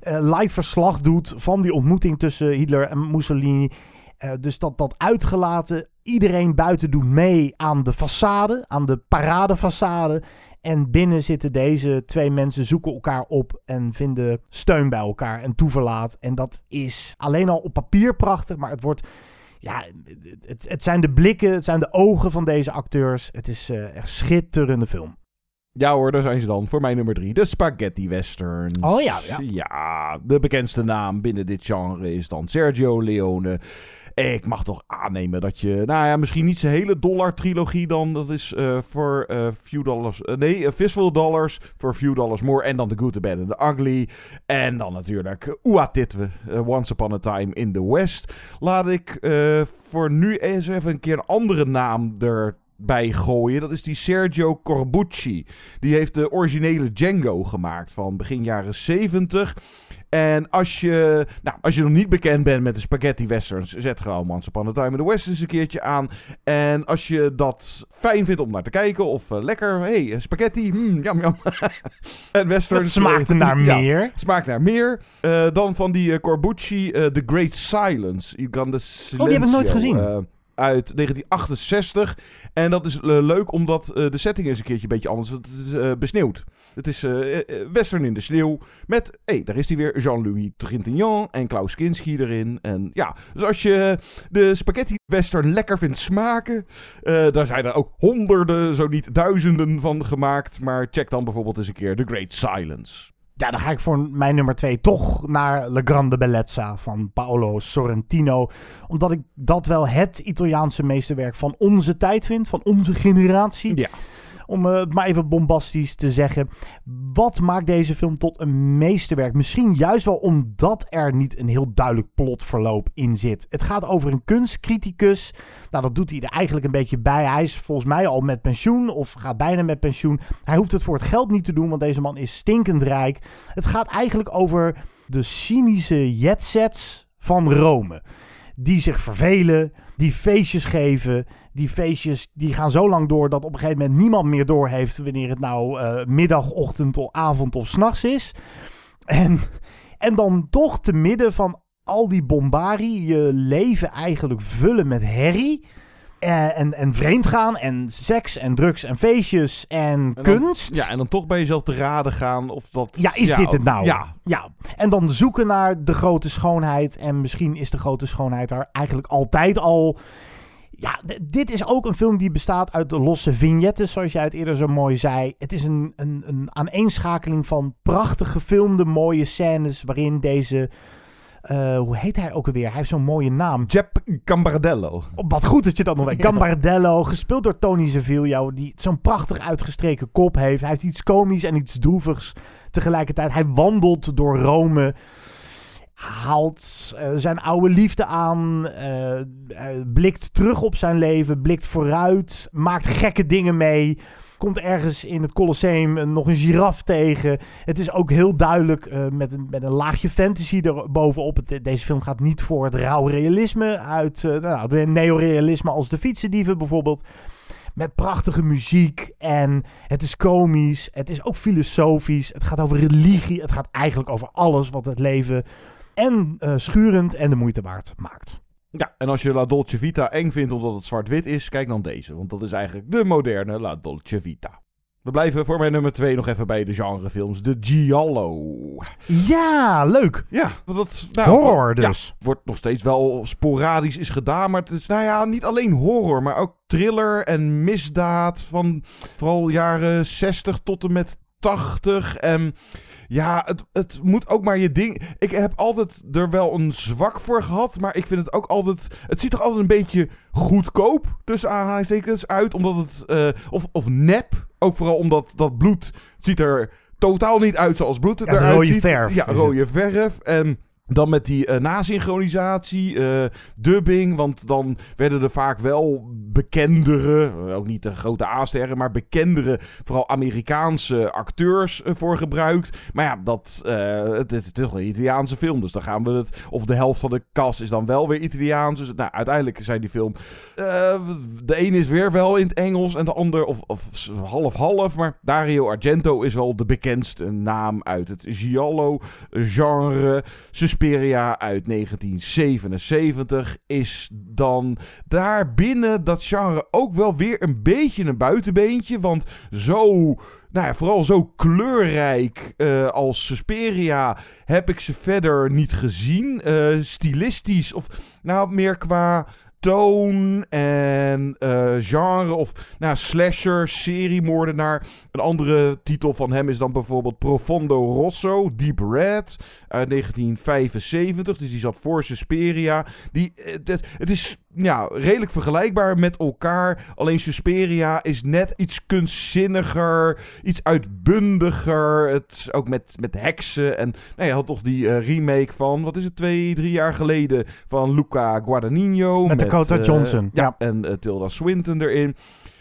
eh, live verslag doet van die ontmoeting tussen Hitler en Mussolini. Eh, dus dat, dat uitgelaten. Iedereen buiten doet mee aan de façade. Aan de paradefaçade. En binnen zitten deze twee mensen, zoeken elkaar op en vinden steun bij elkaar en toeverlaat. En dat is alleen al op papier prachtig, maar het wordt. Ja, het, het, zijn de blikken, het zijn de ogen van deze acteurs. Het is eh echt schitterende film. Ja hoor, daar zijn ze dan. Voor mijn nummer drie. De Spaghetti Westerns. Oh ja, ja. Ja, de bekendste naam binnen dit genre is dan Sergio Leone. Ik mag toch aannemen dat je, nou ja, misschien niet zijn hele dollar-trilogie dan. Dat is eh, voor eh few dollars, eh, nee, fistful dollars voor few dollars more. En dan The Good, The Bad and The Ugly. En dan natuurlijk Oa Titwe, eh, Once Upon a Time in the West. Laat ik voor nu eens even een keer een andere naam erbij gooien. Dat is die Sergio Corbucci. Die heeft de originele Django gemaakt van begin jaren 70. En als je, nou, als je nog niet bekend bent met de spaghetti westerns, zet gewoon Once Upon a Time in the West eens een keertje aan. En als je dat fijn vindt om naar te kijken of eh, lekker, hey, spaghetti, hmm, jam jam. en westerns. Het smaakte eh, naar ja, meer. smaakt naar meer. Eh, dan van die eh, Corbucci, eh, The Great Silence. Uganda Oh, die heb ik nooit gezien. Uit 1968. En dat is eh, leuk omdat eh, de setting is een keertje een beetje anders. Het is eh, besneeuwd. Het is western in de sneeuw. Met, hé, hey, daar is hij weer. Jean-Louis Trintignant en Klaus Kinski erin. En ja, dus als je de spaghetti western lekker vindt smaken. daar zijn er ook honderden, zo niet duizenden van gemaakt. Maar check dan bijvoorbeeld eens een keer The Great Silence. Ja, dan ga ik voor mijn nummer twee toch naar Le Grande Bellezza van Paolo Sorrentino. Omdat ik dat wel het Italiaanse meesterwerk van onze tijd vind, van onze generatie. Ja. Om eh, het maar even bombastisch te zeggen. Wat maakt deze film tot een meesterwerk? Misschien juist wel omdat er niet een heel duidelijk plotverloop in zit. Het gaat over een kunstcriticus. Nou, dat doet hij er eigenlijk een beetje bij. Hij is volgens mij al met pensioen of gaat bijna met pensioen. Hij hoeft het voor het geld niet te doen, want deze man is stinkend rijk. Het gaat eigenlijk over de cynische jetsets van Rome. Die zich vervelen, die feestjes geven. Die feestjes die gaan zo lang door dat op een gegeven moment niemand meer doorheeft wanneer het nou eh, middag, ochtend, of avond of s'nachts is. En, en dan toch te midden van al die bombarie je leven eigenlijk vullen met herrie. Eh, en, en vreemdgaan en seks en drugs en feestjes en, En dan- kunst. Ja, en dan toch bij jezelf te raden gaan of dat... Ja, is dit het nou? Ja, ja. En dan zoeken naar de grote schoonheid. En misschien is de grote schoonheid er eigenlijk altijd al. Ja, dit is ook een film die bestaat uit de losse vignettes, zoals jij het eerder zo mooi zei. Het is een, een, een aaneenschakeling van prachtig gefilmde mooie scènes waarin deze... eh, hoe heet hij ook alweer? Hij heeft zo'n mooie naam. Jep Cambardello. Oh, Wat goed dat je dat nog weet. Gambardello, gespeeld door Tony Servillo, die zo'n prachtig uitgestreken kop heeft. Hij heeft iets komisch en iets droevigs tegelijkertijd. Hij wandelt door Rome, haalt eh, zijn oude liefde aan, eh, blikt terug op zijn leven, blikt vooruit, maakt gekke dingen mee. Komt ergens in het Colosseum nog een giraf tegen. Het is ook heel duidelijk eh, met, een, met een laagje fantasy er bovenop. Deze film gaat niet voor het rauw realisme uit eh nou, de neorealisme als de fietsendieven bijvoorbeeld. Met prachtige muziek en het is komisch. Het is ook filosofisch. Het gaat over religie. Het gaat eigenlijk over alles wat het leven en eh, schurend en de moeite waard maakt. Ja, en als je La Dolce Vita eng vindt omdat het zwart-wit is, kijk dan deze. Want dat is eigenlijk de moderne La Dolce Vita. We blijven voor mijn nummer 2 nog even bij de genrefilms. De Giallo. Ja, leuk. Ja, dat nou, Horror ja, dus. wordt nog steeds wel sporadisch is gedaan. Maar het is nou ja, niet alleen horror, maar ook thriller en misdaad. Van vooral jaren 60 tot en met 80. En ja, het, het moet ook maar je ding. Ik heb altijd er wel een zwak voor gehad. Maar ik vind het ook altijd. Het ziet er altijd een beetje goedkoop tussen aanhalingstekens uit. Omdat het. eh, of, of nep. Ook vooral omdat dat bloed. Ziet er totaal niet uit zoals bloed Ja, eruit rode ziet. verf Ja, rode verf. En dan met die eh nasynchronisatie, eh, dubbing. Want dan werden er vaak wel bekendere, eh, ook niet de grote A-sterren, maar bekendere, vooral Amerikaanse acteurs voor gebruikt. Maar ja, dat, het, is, het is een Italiaanse film, dus dan gaan we het. Of de helft van de cast is dan wel weer Italiaans. Dus nou, uiteindelijk zijn die film. de een is weer wel in het Engels en de ander, of, half-half. Maar Dario Argento is wel de bekendste naam uit het Giallo-genre. Uit 1977 is dan daarbinnen dat genre ook wel weer een beetje een buitenbeentje. Want zo, nou ja, vooral zo kleurrijk eh, als Suspiria heb ik ze verder niet gezien. Eh, stilistisch of nou meer qua toon en eh, genre of nou, slasher, seriemoordenaar. Een andere titel van hem is dan bijvoorbeeld Profondo Rosso, Deep Red uit 1975. Dus die zat voor Suspiria. Die, eh, het, het is ja, redelijk vergelijkbaar met elkaar. Alleen Suspiria is net iets kunstzinniger, iets uitbundiger. Het is ook met, met heksen. En nou, je had toch die eh, remake van, wat is het, twee, drie jaar geleden, van Luca Guadagnino. Met Dakota eh, Johnson, Ja, ja. en eh, Tilda Swinton erin.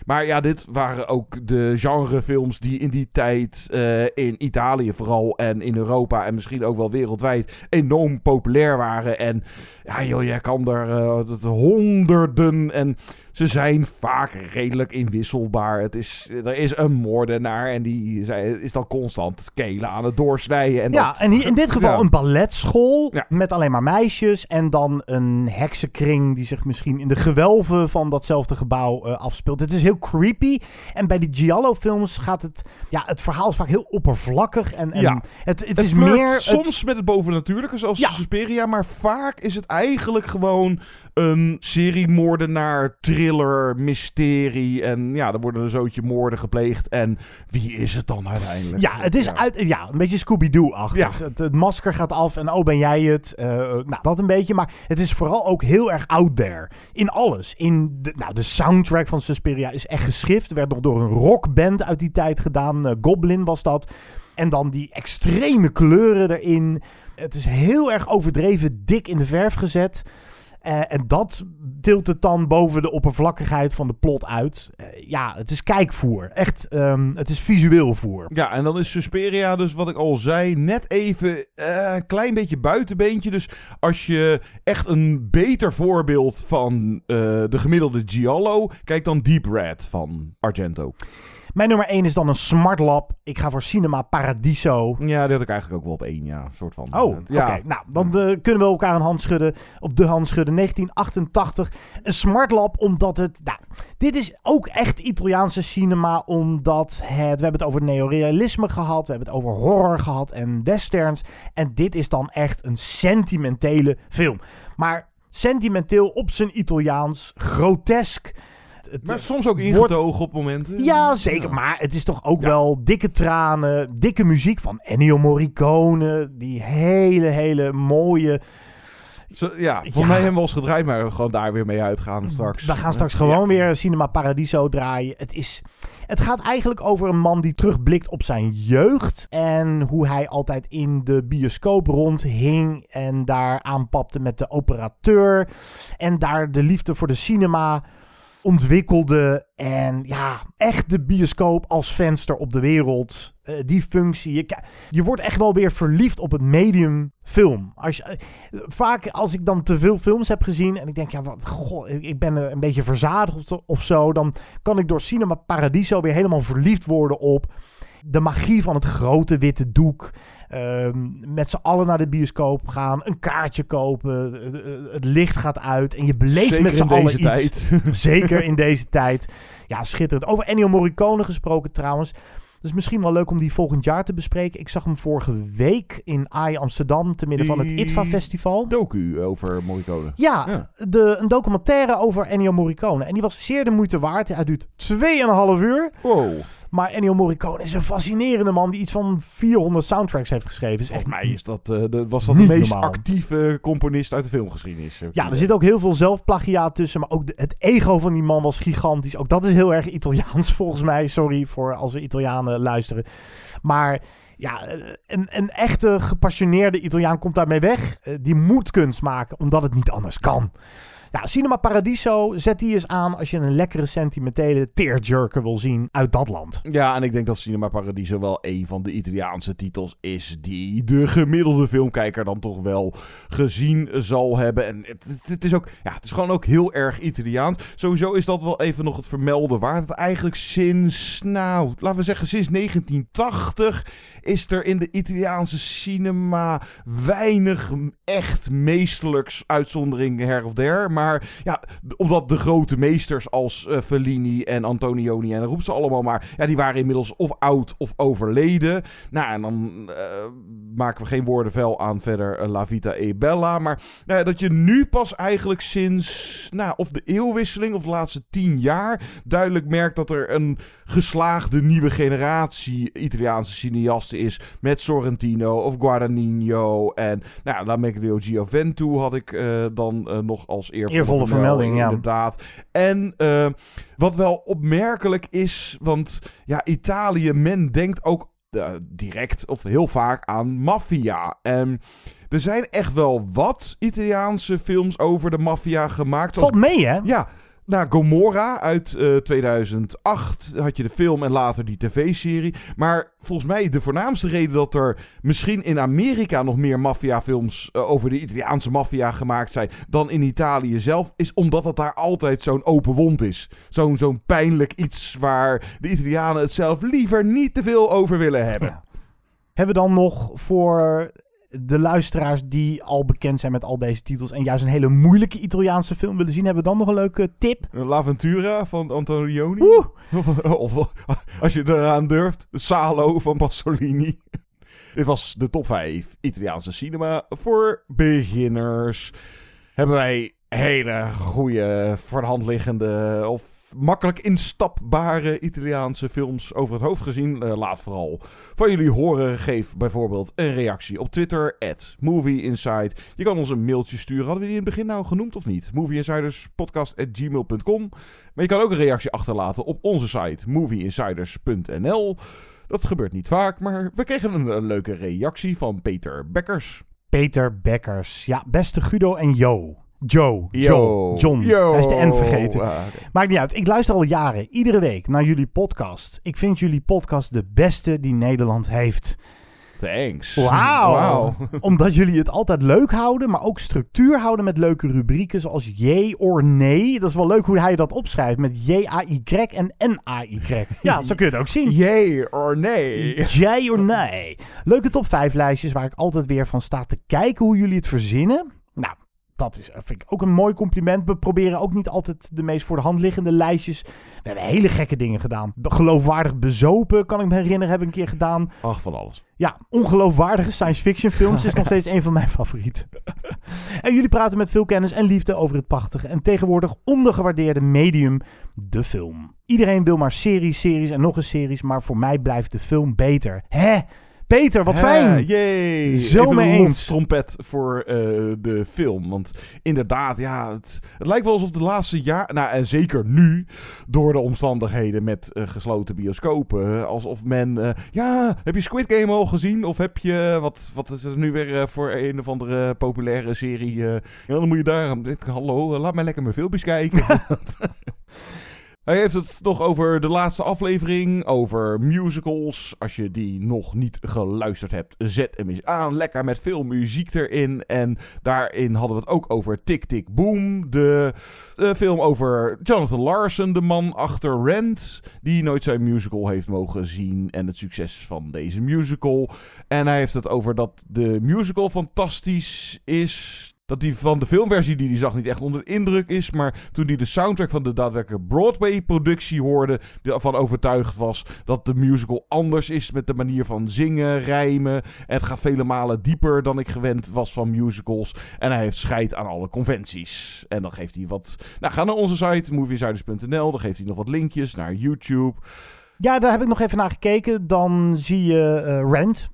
Maar ja, dit waren ook de genrefilms die in die tijd eh, in Italië vooral en in Europa en misschien ook wel wereldwijd enorm populair waren. En ja, joh, jij kan er eh, honderden en ze zijn vaak redelijk inwisselbaar. Het is, er is een moordenaar en die is dan constant kelen aan het doorsnijden. En ja, dat- en in dit geval Ja. een balletschool Ja. met alleen maar meisjes. En dan een heksenkring die zich misschien in de gewelven van datzelfde gebouw eh, afspeelt. Het is heel creepy. En bij die Giallo-films gaat het... Ja, het verhaal is vaak heel oppervlakkig. En, en Ja. het, het, is meer... het- soms met het bovennatuurlijke, zoals. Suspiria. Maar vaak is het eigenlijk gewoon een seriemoordenaar thriller thriller, mysterie. En ja, er worden een zootje moorden gepleegd. En wie is het dan uiteindelijk? Ja, het is Uit, ja, een beetje Scooby-Doo-achtig. Ja. Het, het masker gaat af en oh, ben jij het? Eh, nou, dat een beetje. Maar het is vooral ook heel erg out there. In alles. In de, nou, de soundtrack van Suspiria is echt geschrift. Werd nog door een rockband uit die tijd gedaan. Eh, Goblin was dat. En dan die extreme kleuren erin. Het is heel erg overdreven dik in de verf gezet. Eh, en dat tilt het dan boven de oppervlakkigheid van de plot uit. Eh, ja, het is kijkvoer. Echt, ehm, het is visueel voer. Ja, en dan is Susperia dus wat ik al zei, net even eh, een klein beetje buitenbeentje. Dus als je echt een beter voorbeeld van de gemiddelde Giallo, kijk dan Deep Red van Argento. Mijn nummer 1 is dan een Smart Lab. Ik ga voor Cinema Paradiso. Ja, die had ik eigenlijk ook wel op één, ja, soort van. Oh, oké. ja. Nou, dan eh, kunnen we elkaar een hand schudden. Op de hand schudden. 1988. Een Smart Lab, omdat het... Nou, dit is ook echt Italiaanse cinema, omdat het... We hebben het over neorealisme gehad. We hebben het over horror gehad en westerns. En dit is dan echt een sentimentele film. Maar sentimenteel op zijn Italiaans. Grotesk. Het- Maar soms ook wordt- ingetogen op momenten. ja, zeker. Maar het is toch ook wel dikke tranen, dikke muziek van Ennio Morricone. Die hele, hele mooie... Zo, ja, Ja. mij hebben we ons gedraaid, maar gewoon daar weer mee uitgaan straks. We gaan straks gewoon weer Cinema Paradiso draaien. Het, is, het gaat eigenlijk over een man die terugblikt op zijn jeugd. En hoe hij altijd in de bioscoop rondhing. En daar aanpapte met de operateur. En daar de liefde voor de cinema ontwikkelde. En ja, echt de bioscoop als venster op de wereld. Eh, die functie. Je, je wordt echt wel weer verliefd op het medium film. Als je, eh, vaak als ik dan te veel films heb gezien en ik denk, ja, wat, goh, ik- ben een beetje verzadigd of zo, dan kan ik door Cinema Paradiso weer helemaal verliefd worden op de magie van het grote witte doek. Ehm, met z'n allen naar de bioscoop gaan, een kaartje kopen, eh, eh, het licht gaat uit en je beleeft Zeker met z'n allen iets. tijd. Zeker in deze tijd. Ja, schitterend. Over Ennio Morricone gesproken trouwens. Dus misschien wel leuk om die volgend jaar te bespreken. Ik zag hem vorige week in AI Amsterdam, te midden van het ITVA Festival. Docu over Morricone. Ja, Ja. De, een documentaire over Ennio Morricone. En die was zeer de moeite waard. Hij duurt 2,5 uur. Wow. Maar Ennio Morricone is een fascinerende man die iets van 400 soundtracks heeft geschreven. Echt Volgens mij is dat, de, was dat de meest normaal. actieve componist uit de filmgeschiedenis. Ja, er zit ook heel veel zelfplagiaat tussen. Maar ook de- het ego van die man was gigantisch. Ook dat is heel erg Italiaans volgens mij. Sorry voor als er Italianen luisteren. Maar ja, een, een echte gepassioneerde Italiaan komt daarmee weg. Eh, Die moet kunst maken, omdat het niet anders kan. Ja, Cinema Paradiso, zet die eens aan als je een lekkere sentimentele tearjerker wil zien uit dat land. Ja, en ik denk dat Cinema Paradiso wel een van de Italiaanse titels is die de gemiddelde filmkijker dan toch wel gezien zal hebben. En het, het- het is ook, ja, het is gewoon ook heel erg Italiaans. Sowieso is dat wel even nog het vermelden waard. Dat eigenlijk sinds, nou, laten we zeggen sinds 1980 is er in de Italiaanse cinema weinig echt meesterlijks uitzondering her of der. Maar ja, omdat de grote meesters als eh, Fellini en Antonioni en dan roept ze allemaal maar, ja, die waren inmiddels of oud of overleden. Nou, en dan eh, maken we geen woorden vuil aan verder eh, La Vita e Bella. Maar nou dat je nu pas eigenlijk sinds, nou, of de eeuwwisseling of de laatste tien jaar duidelijk merkt dat er een geslaagde nieuwe generatie Italiaanse cineasten is. Met Sorrentino of Guadagnino en, nou, La Meglio Gioventù had ik dan nog als eervolle, Eervolle vermelding, ja. Inderdaad. En eh, wat wel opmerkelijk is, want ja, Italië, men denkt ook eh, direct of heel vaak aan maffia. En er zijn echt wel wat Italiaanse films over de maffia gemaakt. zoals- Valt mee, hè? ja, nou, Gomorra uit eh, 2008 had je de film en later die tv-serie. Maar volgens mij de voornaamste reden dat er misschien in Amerika nog meer maffiafilms eh, over de Italiaanse maffia gemaakt zijn dan in Italië zelf, is omdat het daar altijd zo'n open wond is. Zo'n zo'n pijnlijk iets waar de Italianen het zelf liever niet te veel over willen hebben. Hebben we dan nog voor de luisteraars die al bekend zijn met al deze titels en juist een hele moeilijke Italiaanse film willen zien, hebben we dan nog een leuke tip? L'Aventura van Antonioni. Oeh. Of, of, als je eraan durft, Salo van Pasolini. Dit was de top 5 Italiaanse cinema voor beginners. Hebben wij hele goede, voor de hand liggende of makkelijk instapbare Italiaanse films over het hoofd gezien. Eh, laat vooral van jullie horen. Geef bijvoorbeeld een reactie op Twitter, at movieinside. Je kan ons een mailtje sturen. Hadden we die in het begin nou genoemd of niet? movieinsiderspodcast.gmail.com Maar je kan ook een reactie achterlaten op onze site movieinsiders.nl. Dat gebeurt niet vaak, maar we kregen een, een leuke reactie van Peter Bekkers. Peter Bekkers. Ja, beste Guido en Jo. Joe. Yo. Joe. John. Yo. Hij is de N vergeten. Ah. Maakt niet uit. Ik luister al jaren, iedere week, naar jullie podcast. Ik vind jullie podcast de beste die Nederland heeft. Thanks. Wauw. Wauw. Omdat jullie het altijd leuk houden, maar ook structuur houden met leuke rubrieken zoals J or nee. Dat is wel leuk hoe hij dat opschrijft met J-A-Y en N-A-Y. Ja, zo kun je het ook zien. Yay or nee? J or nee. Leuke top 5 lijstjes waar ik altijd weer van sta te kijken hoe jullie het verzinnen. Nou, dat is, vind ik ook een mooi compliment. We proberen ook niet altijd de meest voor de hand liggende lijstjes. We hebben hele gekke dingen gedaan. Geloofwaardig bezopen, kan ik me herinneren, heb ik een keer gedaan. Ach, van alles. Ja, ongeloofwaardige science fiction films is nog steeds een van mijn favorieten. en jullie praten met veel kennis en liefde over het prachtige en tegenwoordig ondergewaardeerde medium, de film. Iedereen wil maar series, series en nog eens series, maar voor mij blijft de film beter. Hè? Peter, wat fijn! Yay. Zo mee eens. trompet voor eh, de film. Want inderdaad, ja, het, het lijkt wel alsof de laatste jaar... Nou, en zeker nu, door de omstandigheden met eh, gesloten bioscopen... alsof men... eh, ja, heb je Squid Game al gezien? Of heb je... Wat, wat is er nu weer voor een of andere populaire serie? ja, dan moet je daar... aan denken, Hallo, laat mij lekker mijn filmpjes kijken. Hij heeft het nog over de laatste aflevering, over musicals. Als je die nog niet geluisterd hebt, zet hem eens aan. Lekker met veel muziek erin. En daarin hadden we het ook over Tick Tick Boom. De, de film over Jonathan Larson, de man achter Rent. Die nooit zijn musical heeft mogen zien. En het succes van deze musical. En hij heeft het over dat de musical fantastisch is. Dat die van de filmversie die hij zag niet echt onder de indruk is. Maar toen hij de soundtrack van de daadwerkelijke Broadway-productie hoorde. ervan overtuigd was dat de musical anders is met de manier van zingen, rijmen. En het gaat vele malen dieper dan ik gewend was van musicals. En hij heeft scheid aan alle conventies. En dan geeft hij wat. Nou, ga naar onze site, moviesiders.nl. Dan geeft hij nog wat linkjes naar YouTube. Ja, daar heb ik nog even naar gekeken. Dan zie je eh, Rent.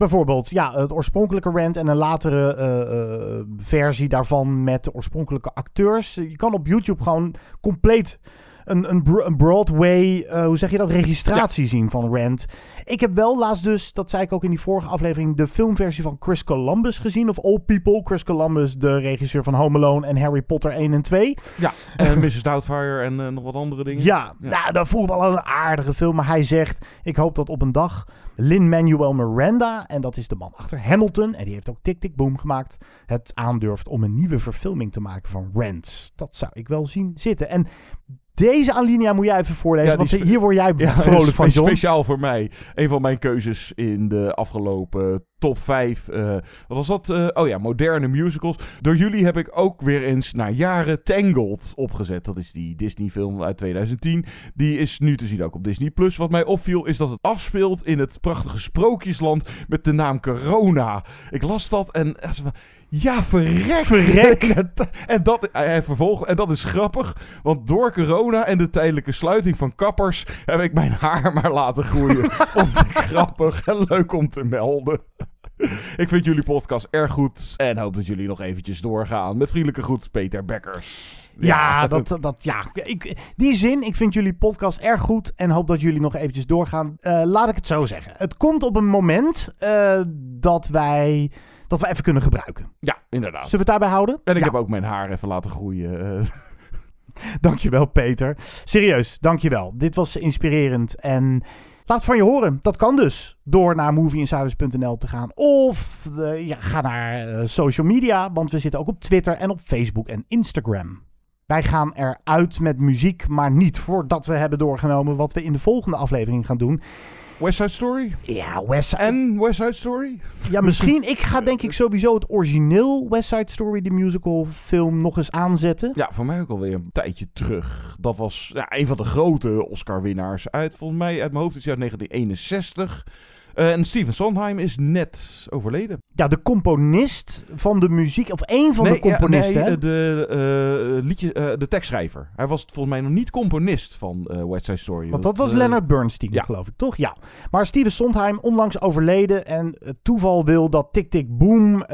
Bijvoorbeeld, ja, het oorspronkelijke Rent en een latere eh, eh, versie daarvan met de oorspronkelijke acteurs. Je kan op YouTube gewoon compleet een, een, bro- een Broadway, eh, hoe zeg je dat, registratie zien van Rent. Ik heb wel laatst dus, dat zei ik ook in die vorige aflevering, de filmversie van Chris Columbus gezien. Of All People. Chris Columbus, de regisseur van Home Alone en Harry Potter 1 en 2. Ja, en Mrs. Doubtfire en eh, nog wat andere dingen. Ja, Ja. Nou, dat voel ik wel een aardige film. Maar hij zegt, ik hoop dat op een dag Lin-Manuel Miranda, en dat is de man achter Hamilton, en die heeft ook Tick Tick Boom gemaakt, het aandurft om een nieuwe verfilming te maken van Rent. Dat zou ik wel zien zitten. En deze alinea moet jij even voorlezen, Ja, want hier word jij Ja, vrolijk van, John. Speciaal voor mij. Een van mijn keuzes in de afgelopen top 5. eh, wat was dat? Eh, oh ja, moderne musicals. Door jullie heb ik ook weer eens na jaren Tangled opgezet. Dat is die Disney-film uit 2010. Die is nu te zien ook op Disney+. Plus. Wat mij opviel is dat het afspeelt in het prachtige sprookjesland met de naam Corona. Ik las dat en... eh, Ja, verrek. Verrek. en, dat, hij vervolgt, en dat is grappig, want door corona en de tijdelijke sluiting van kappers heb ik mijn haar maar laten groeien. Vond ik grappig en leuk om te melden. Ik vind jullie podcast erg goed en hoop dat jullie nog eventjes doorgaan. Met vriendelijke groet, Peter Bekkers. Ja, dat, dat, ja. Ik, die zin, ik vind jullie podcast erg goed en hoop dat jullie nog eventjes doorgaan. Eh, laat ik het zo zeggen. Het komt op een moment eh, dat wij dat we even kunnen gebruiken. Ja, inderdaad. Zullen we het daarbij houden? En ik Ja. heb ook mijn haar even laten groeien. eh. Dankjewel, Peter. Serieus, dankjewel. Dit was inspirerend en laat van je horen. Dat kan dus door naar movieinsiders.nl te gaan. Of eh, ja, ga naar eh, social media, want we zitten ook op Twitter en op Facebook en Instagram. Wij gaan eruit met muziek, maar niet voordat we hebben doorgenomen wat we in de volgende aflevering gaan doen. West Side Story? Ja, West En West Side Story? Ja, misschien. Ik ga denk ik sowieso het origineel West Side Story, de musical film, nog eens aanzetten. Ja, voor mij ook alweer een tijdje terug. Dat was ja, een van de grote Oscar-winnaars uit, volgens mij, uit mijn hoofd is het jaar 1961. Eh, en Steven Sondheim is net overleden. Ja, de componist van de muziek, of één van de ja, componisten. nee, hè? de, eh, liedje, eh, de tekstschrijver. Hij was volgens mij nog niet componist van West Side Story. Want dat was Leonard Bernstein, ja. geloof ik, toch? Ja. Maar Steven Sondheim, onlangs overleden. En het toeval wil dat Tick Tick Boom,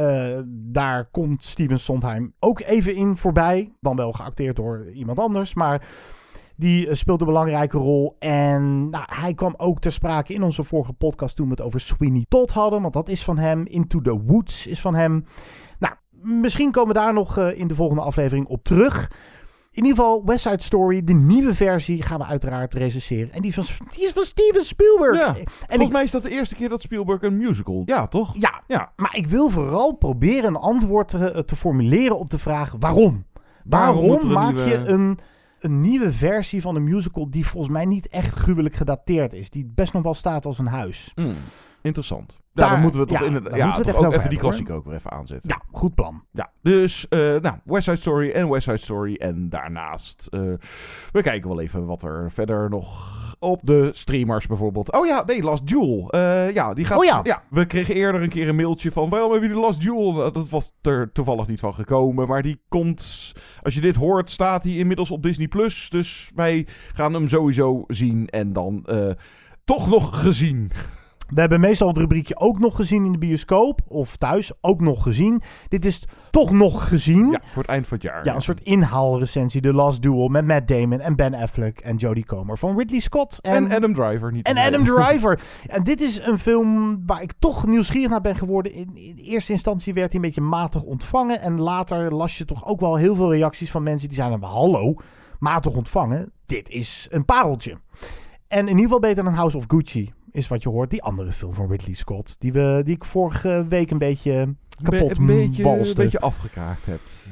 daar komt Steven Sondheim ook even in voorbij. Dan wel geacteerd door iemand anders, maar die eh, speelt een belangrijke rol. En nou, hij kwam ook ter sprake in onze vorige podcast toen we het over Sweeney Todd hadden. Want dat is van hem. Into the Woods is van hem. Nou, misschien komen we daar nog eh, in de volgende aflevering op terug. In ieder geval, West Side Story, de nieuwe versie, gaan we uiteraard recenseren. En die, van, die is van Steven Spielberg. Ja, En Volgens ik, mij is dat de eerste keer dat Spielberg een musical. Ja, toch? ja, Ja. maar ik wil vooral proberen een antwoord te, te formuleren op de vraag waarom. Waarom maak nieuwe- je een, een nieuwe versie van een musical die volgens mij niet echt gruwelijk gedateerd is? Die best nog wel staat als een huis. Hmm, interessant. Daar- ja, dan moeten we toch, ja, ja, we het echt ook even die klassiek ook weer even aanzetten. Ja, goed plan. Ja, dus eh, nou, West Side Story en West Side Story. En daarnaast, eh, we kijken wel even wat er verder nog op de streamers bijvoorbeeld. Oh ja, nee, Last Duel. Eh, ja, die gaat... Oh ja. we kregen eerder een keer een mailtje van, waarom hebben jullie Last Duel? Nou, Dat was er toevallig niet van gekomen. Maar die komt, als je dit hoort, staat hij inmiddels op Disney+. Plus. Dus wij gaan hem sowieso zien en dan eh, toch nog gezien. We hebben meestal het rubriekje ook nog gezien in de bioscoop. Of thuis, ook nog gezien. Dit is toch nog gezien. Ja, voor het eind van het jaar. Ja, een soort inhaalrecensie. The Last Duel met Matt Damon en Ben Affleck en Jodie Comer van Ridley Scott. En Adam Driver. Niet En Adam. Driver. En dit is een film waar ik toch nieuwsgierig naar ben geworden. In, in eerste instantie werd hij een beetje matig ontvangen. En later las je toch ook wel heel veel reacties van mensen die zeiden... Hallo, matig ontvangen. Dit is een pareltje. En in ieder geval beter dan House of Gucci is wat je hoort. Die andere film van Ridley Scott. Die, we, die ik vorige week een beetje kapot Be- een beetje, een walste. beetje afgekraakt hebt.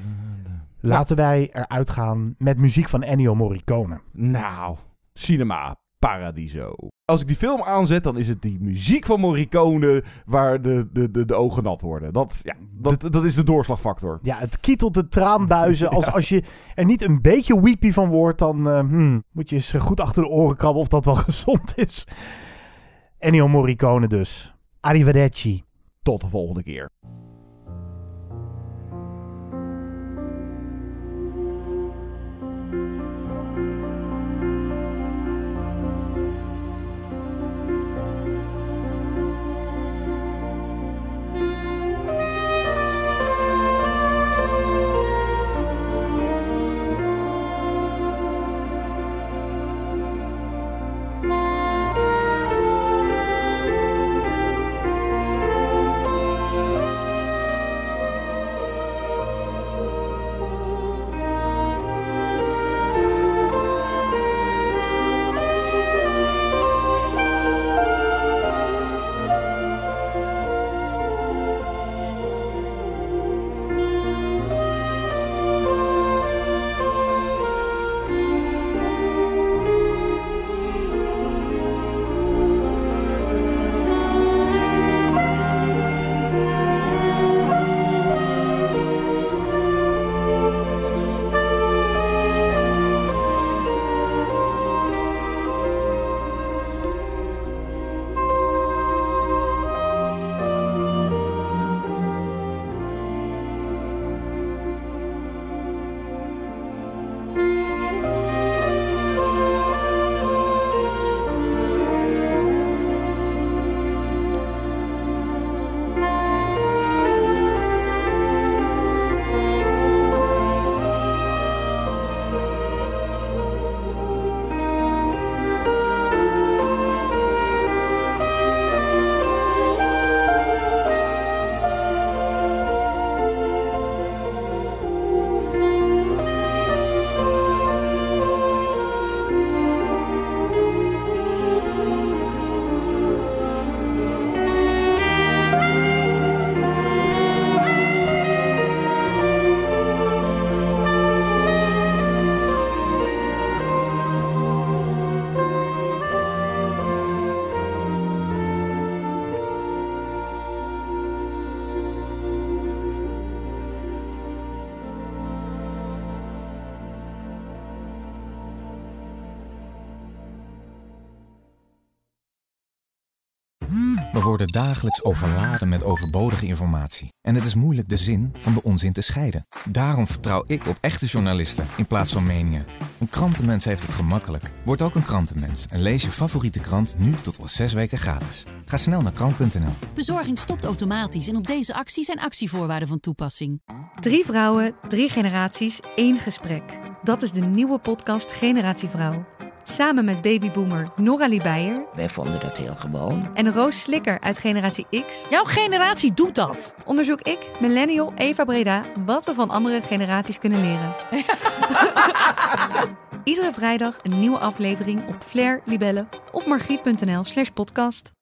Laten wij eruit gaan met muziek van Ennio Morricone. Nou, Cinema Paradiso. Als ik die film aanzet, dan is het die muziek van Morricone waar de, de, de, de ogen nat worden. Dat, ja, dat, dat is de doorslagfactor. Ja, het kietelt de traanbuizen. Als, als je er niet een beetje weepy van wordt, dan eh, hmm, moet je eens goed achter de oren krabben of dat wel gezond is. Ennio Morricone dus. Arrivederci. Tot de volgende keer. Worden dagelijks overladen met overbodige informatie. En het is moeilijk de zin van de onzin te scheiden. Daarom vertrouw ik op echte journalisten in plaats van meningen. Een krantenmens heeft het gemakkelijk. Word ook een krantenmens en lees je favoriete krant nu tot wel zes weken gratis. Ga snel naar krant.nl. Bezorging stopt automatisch en op deze actie zijn actievoorwaarden van toepassing. Drie vrouwen, drie generaties, één gesprek. Dat is de nieuwe podcast Generatie Vrouw. Samen met babyboomer Noralie Beijer Wij vonden dat heel gewoon. en Roos Slikker uit Generatie X Jouw generatie doet dat. onderzoek ik, millennial Eva Breda, wat we van andere generaties kunnen leren. Iedere vrijdag een nieuwe aflevering op Flair, Libelle of margriet.nl slash podcast.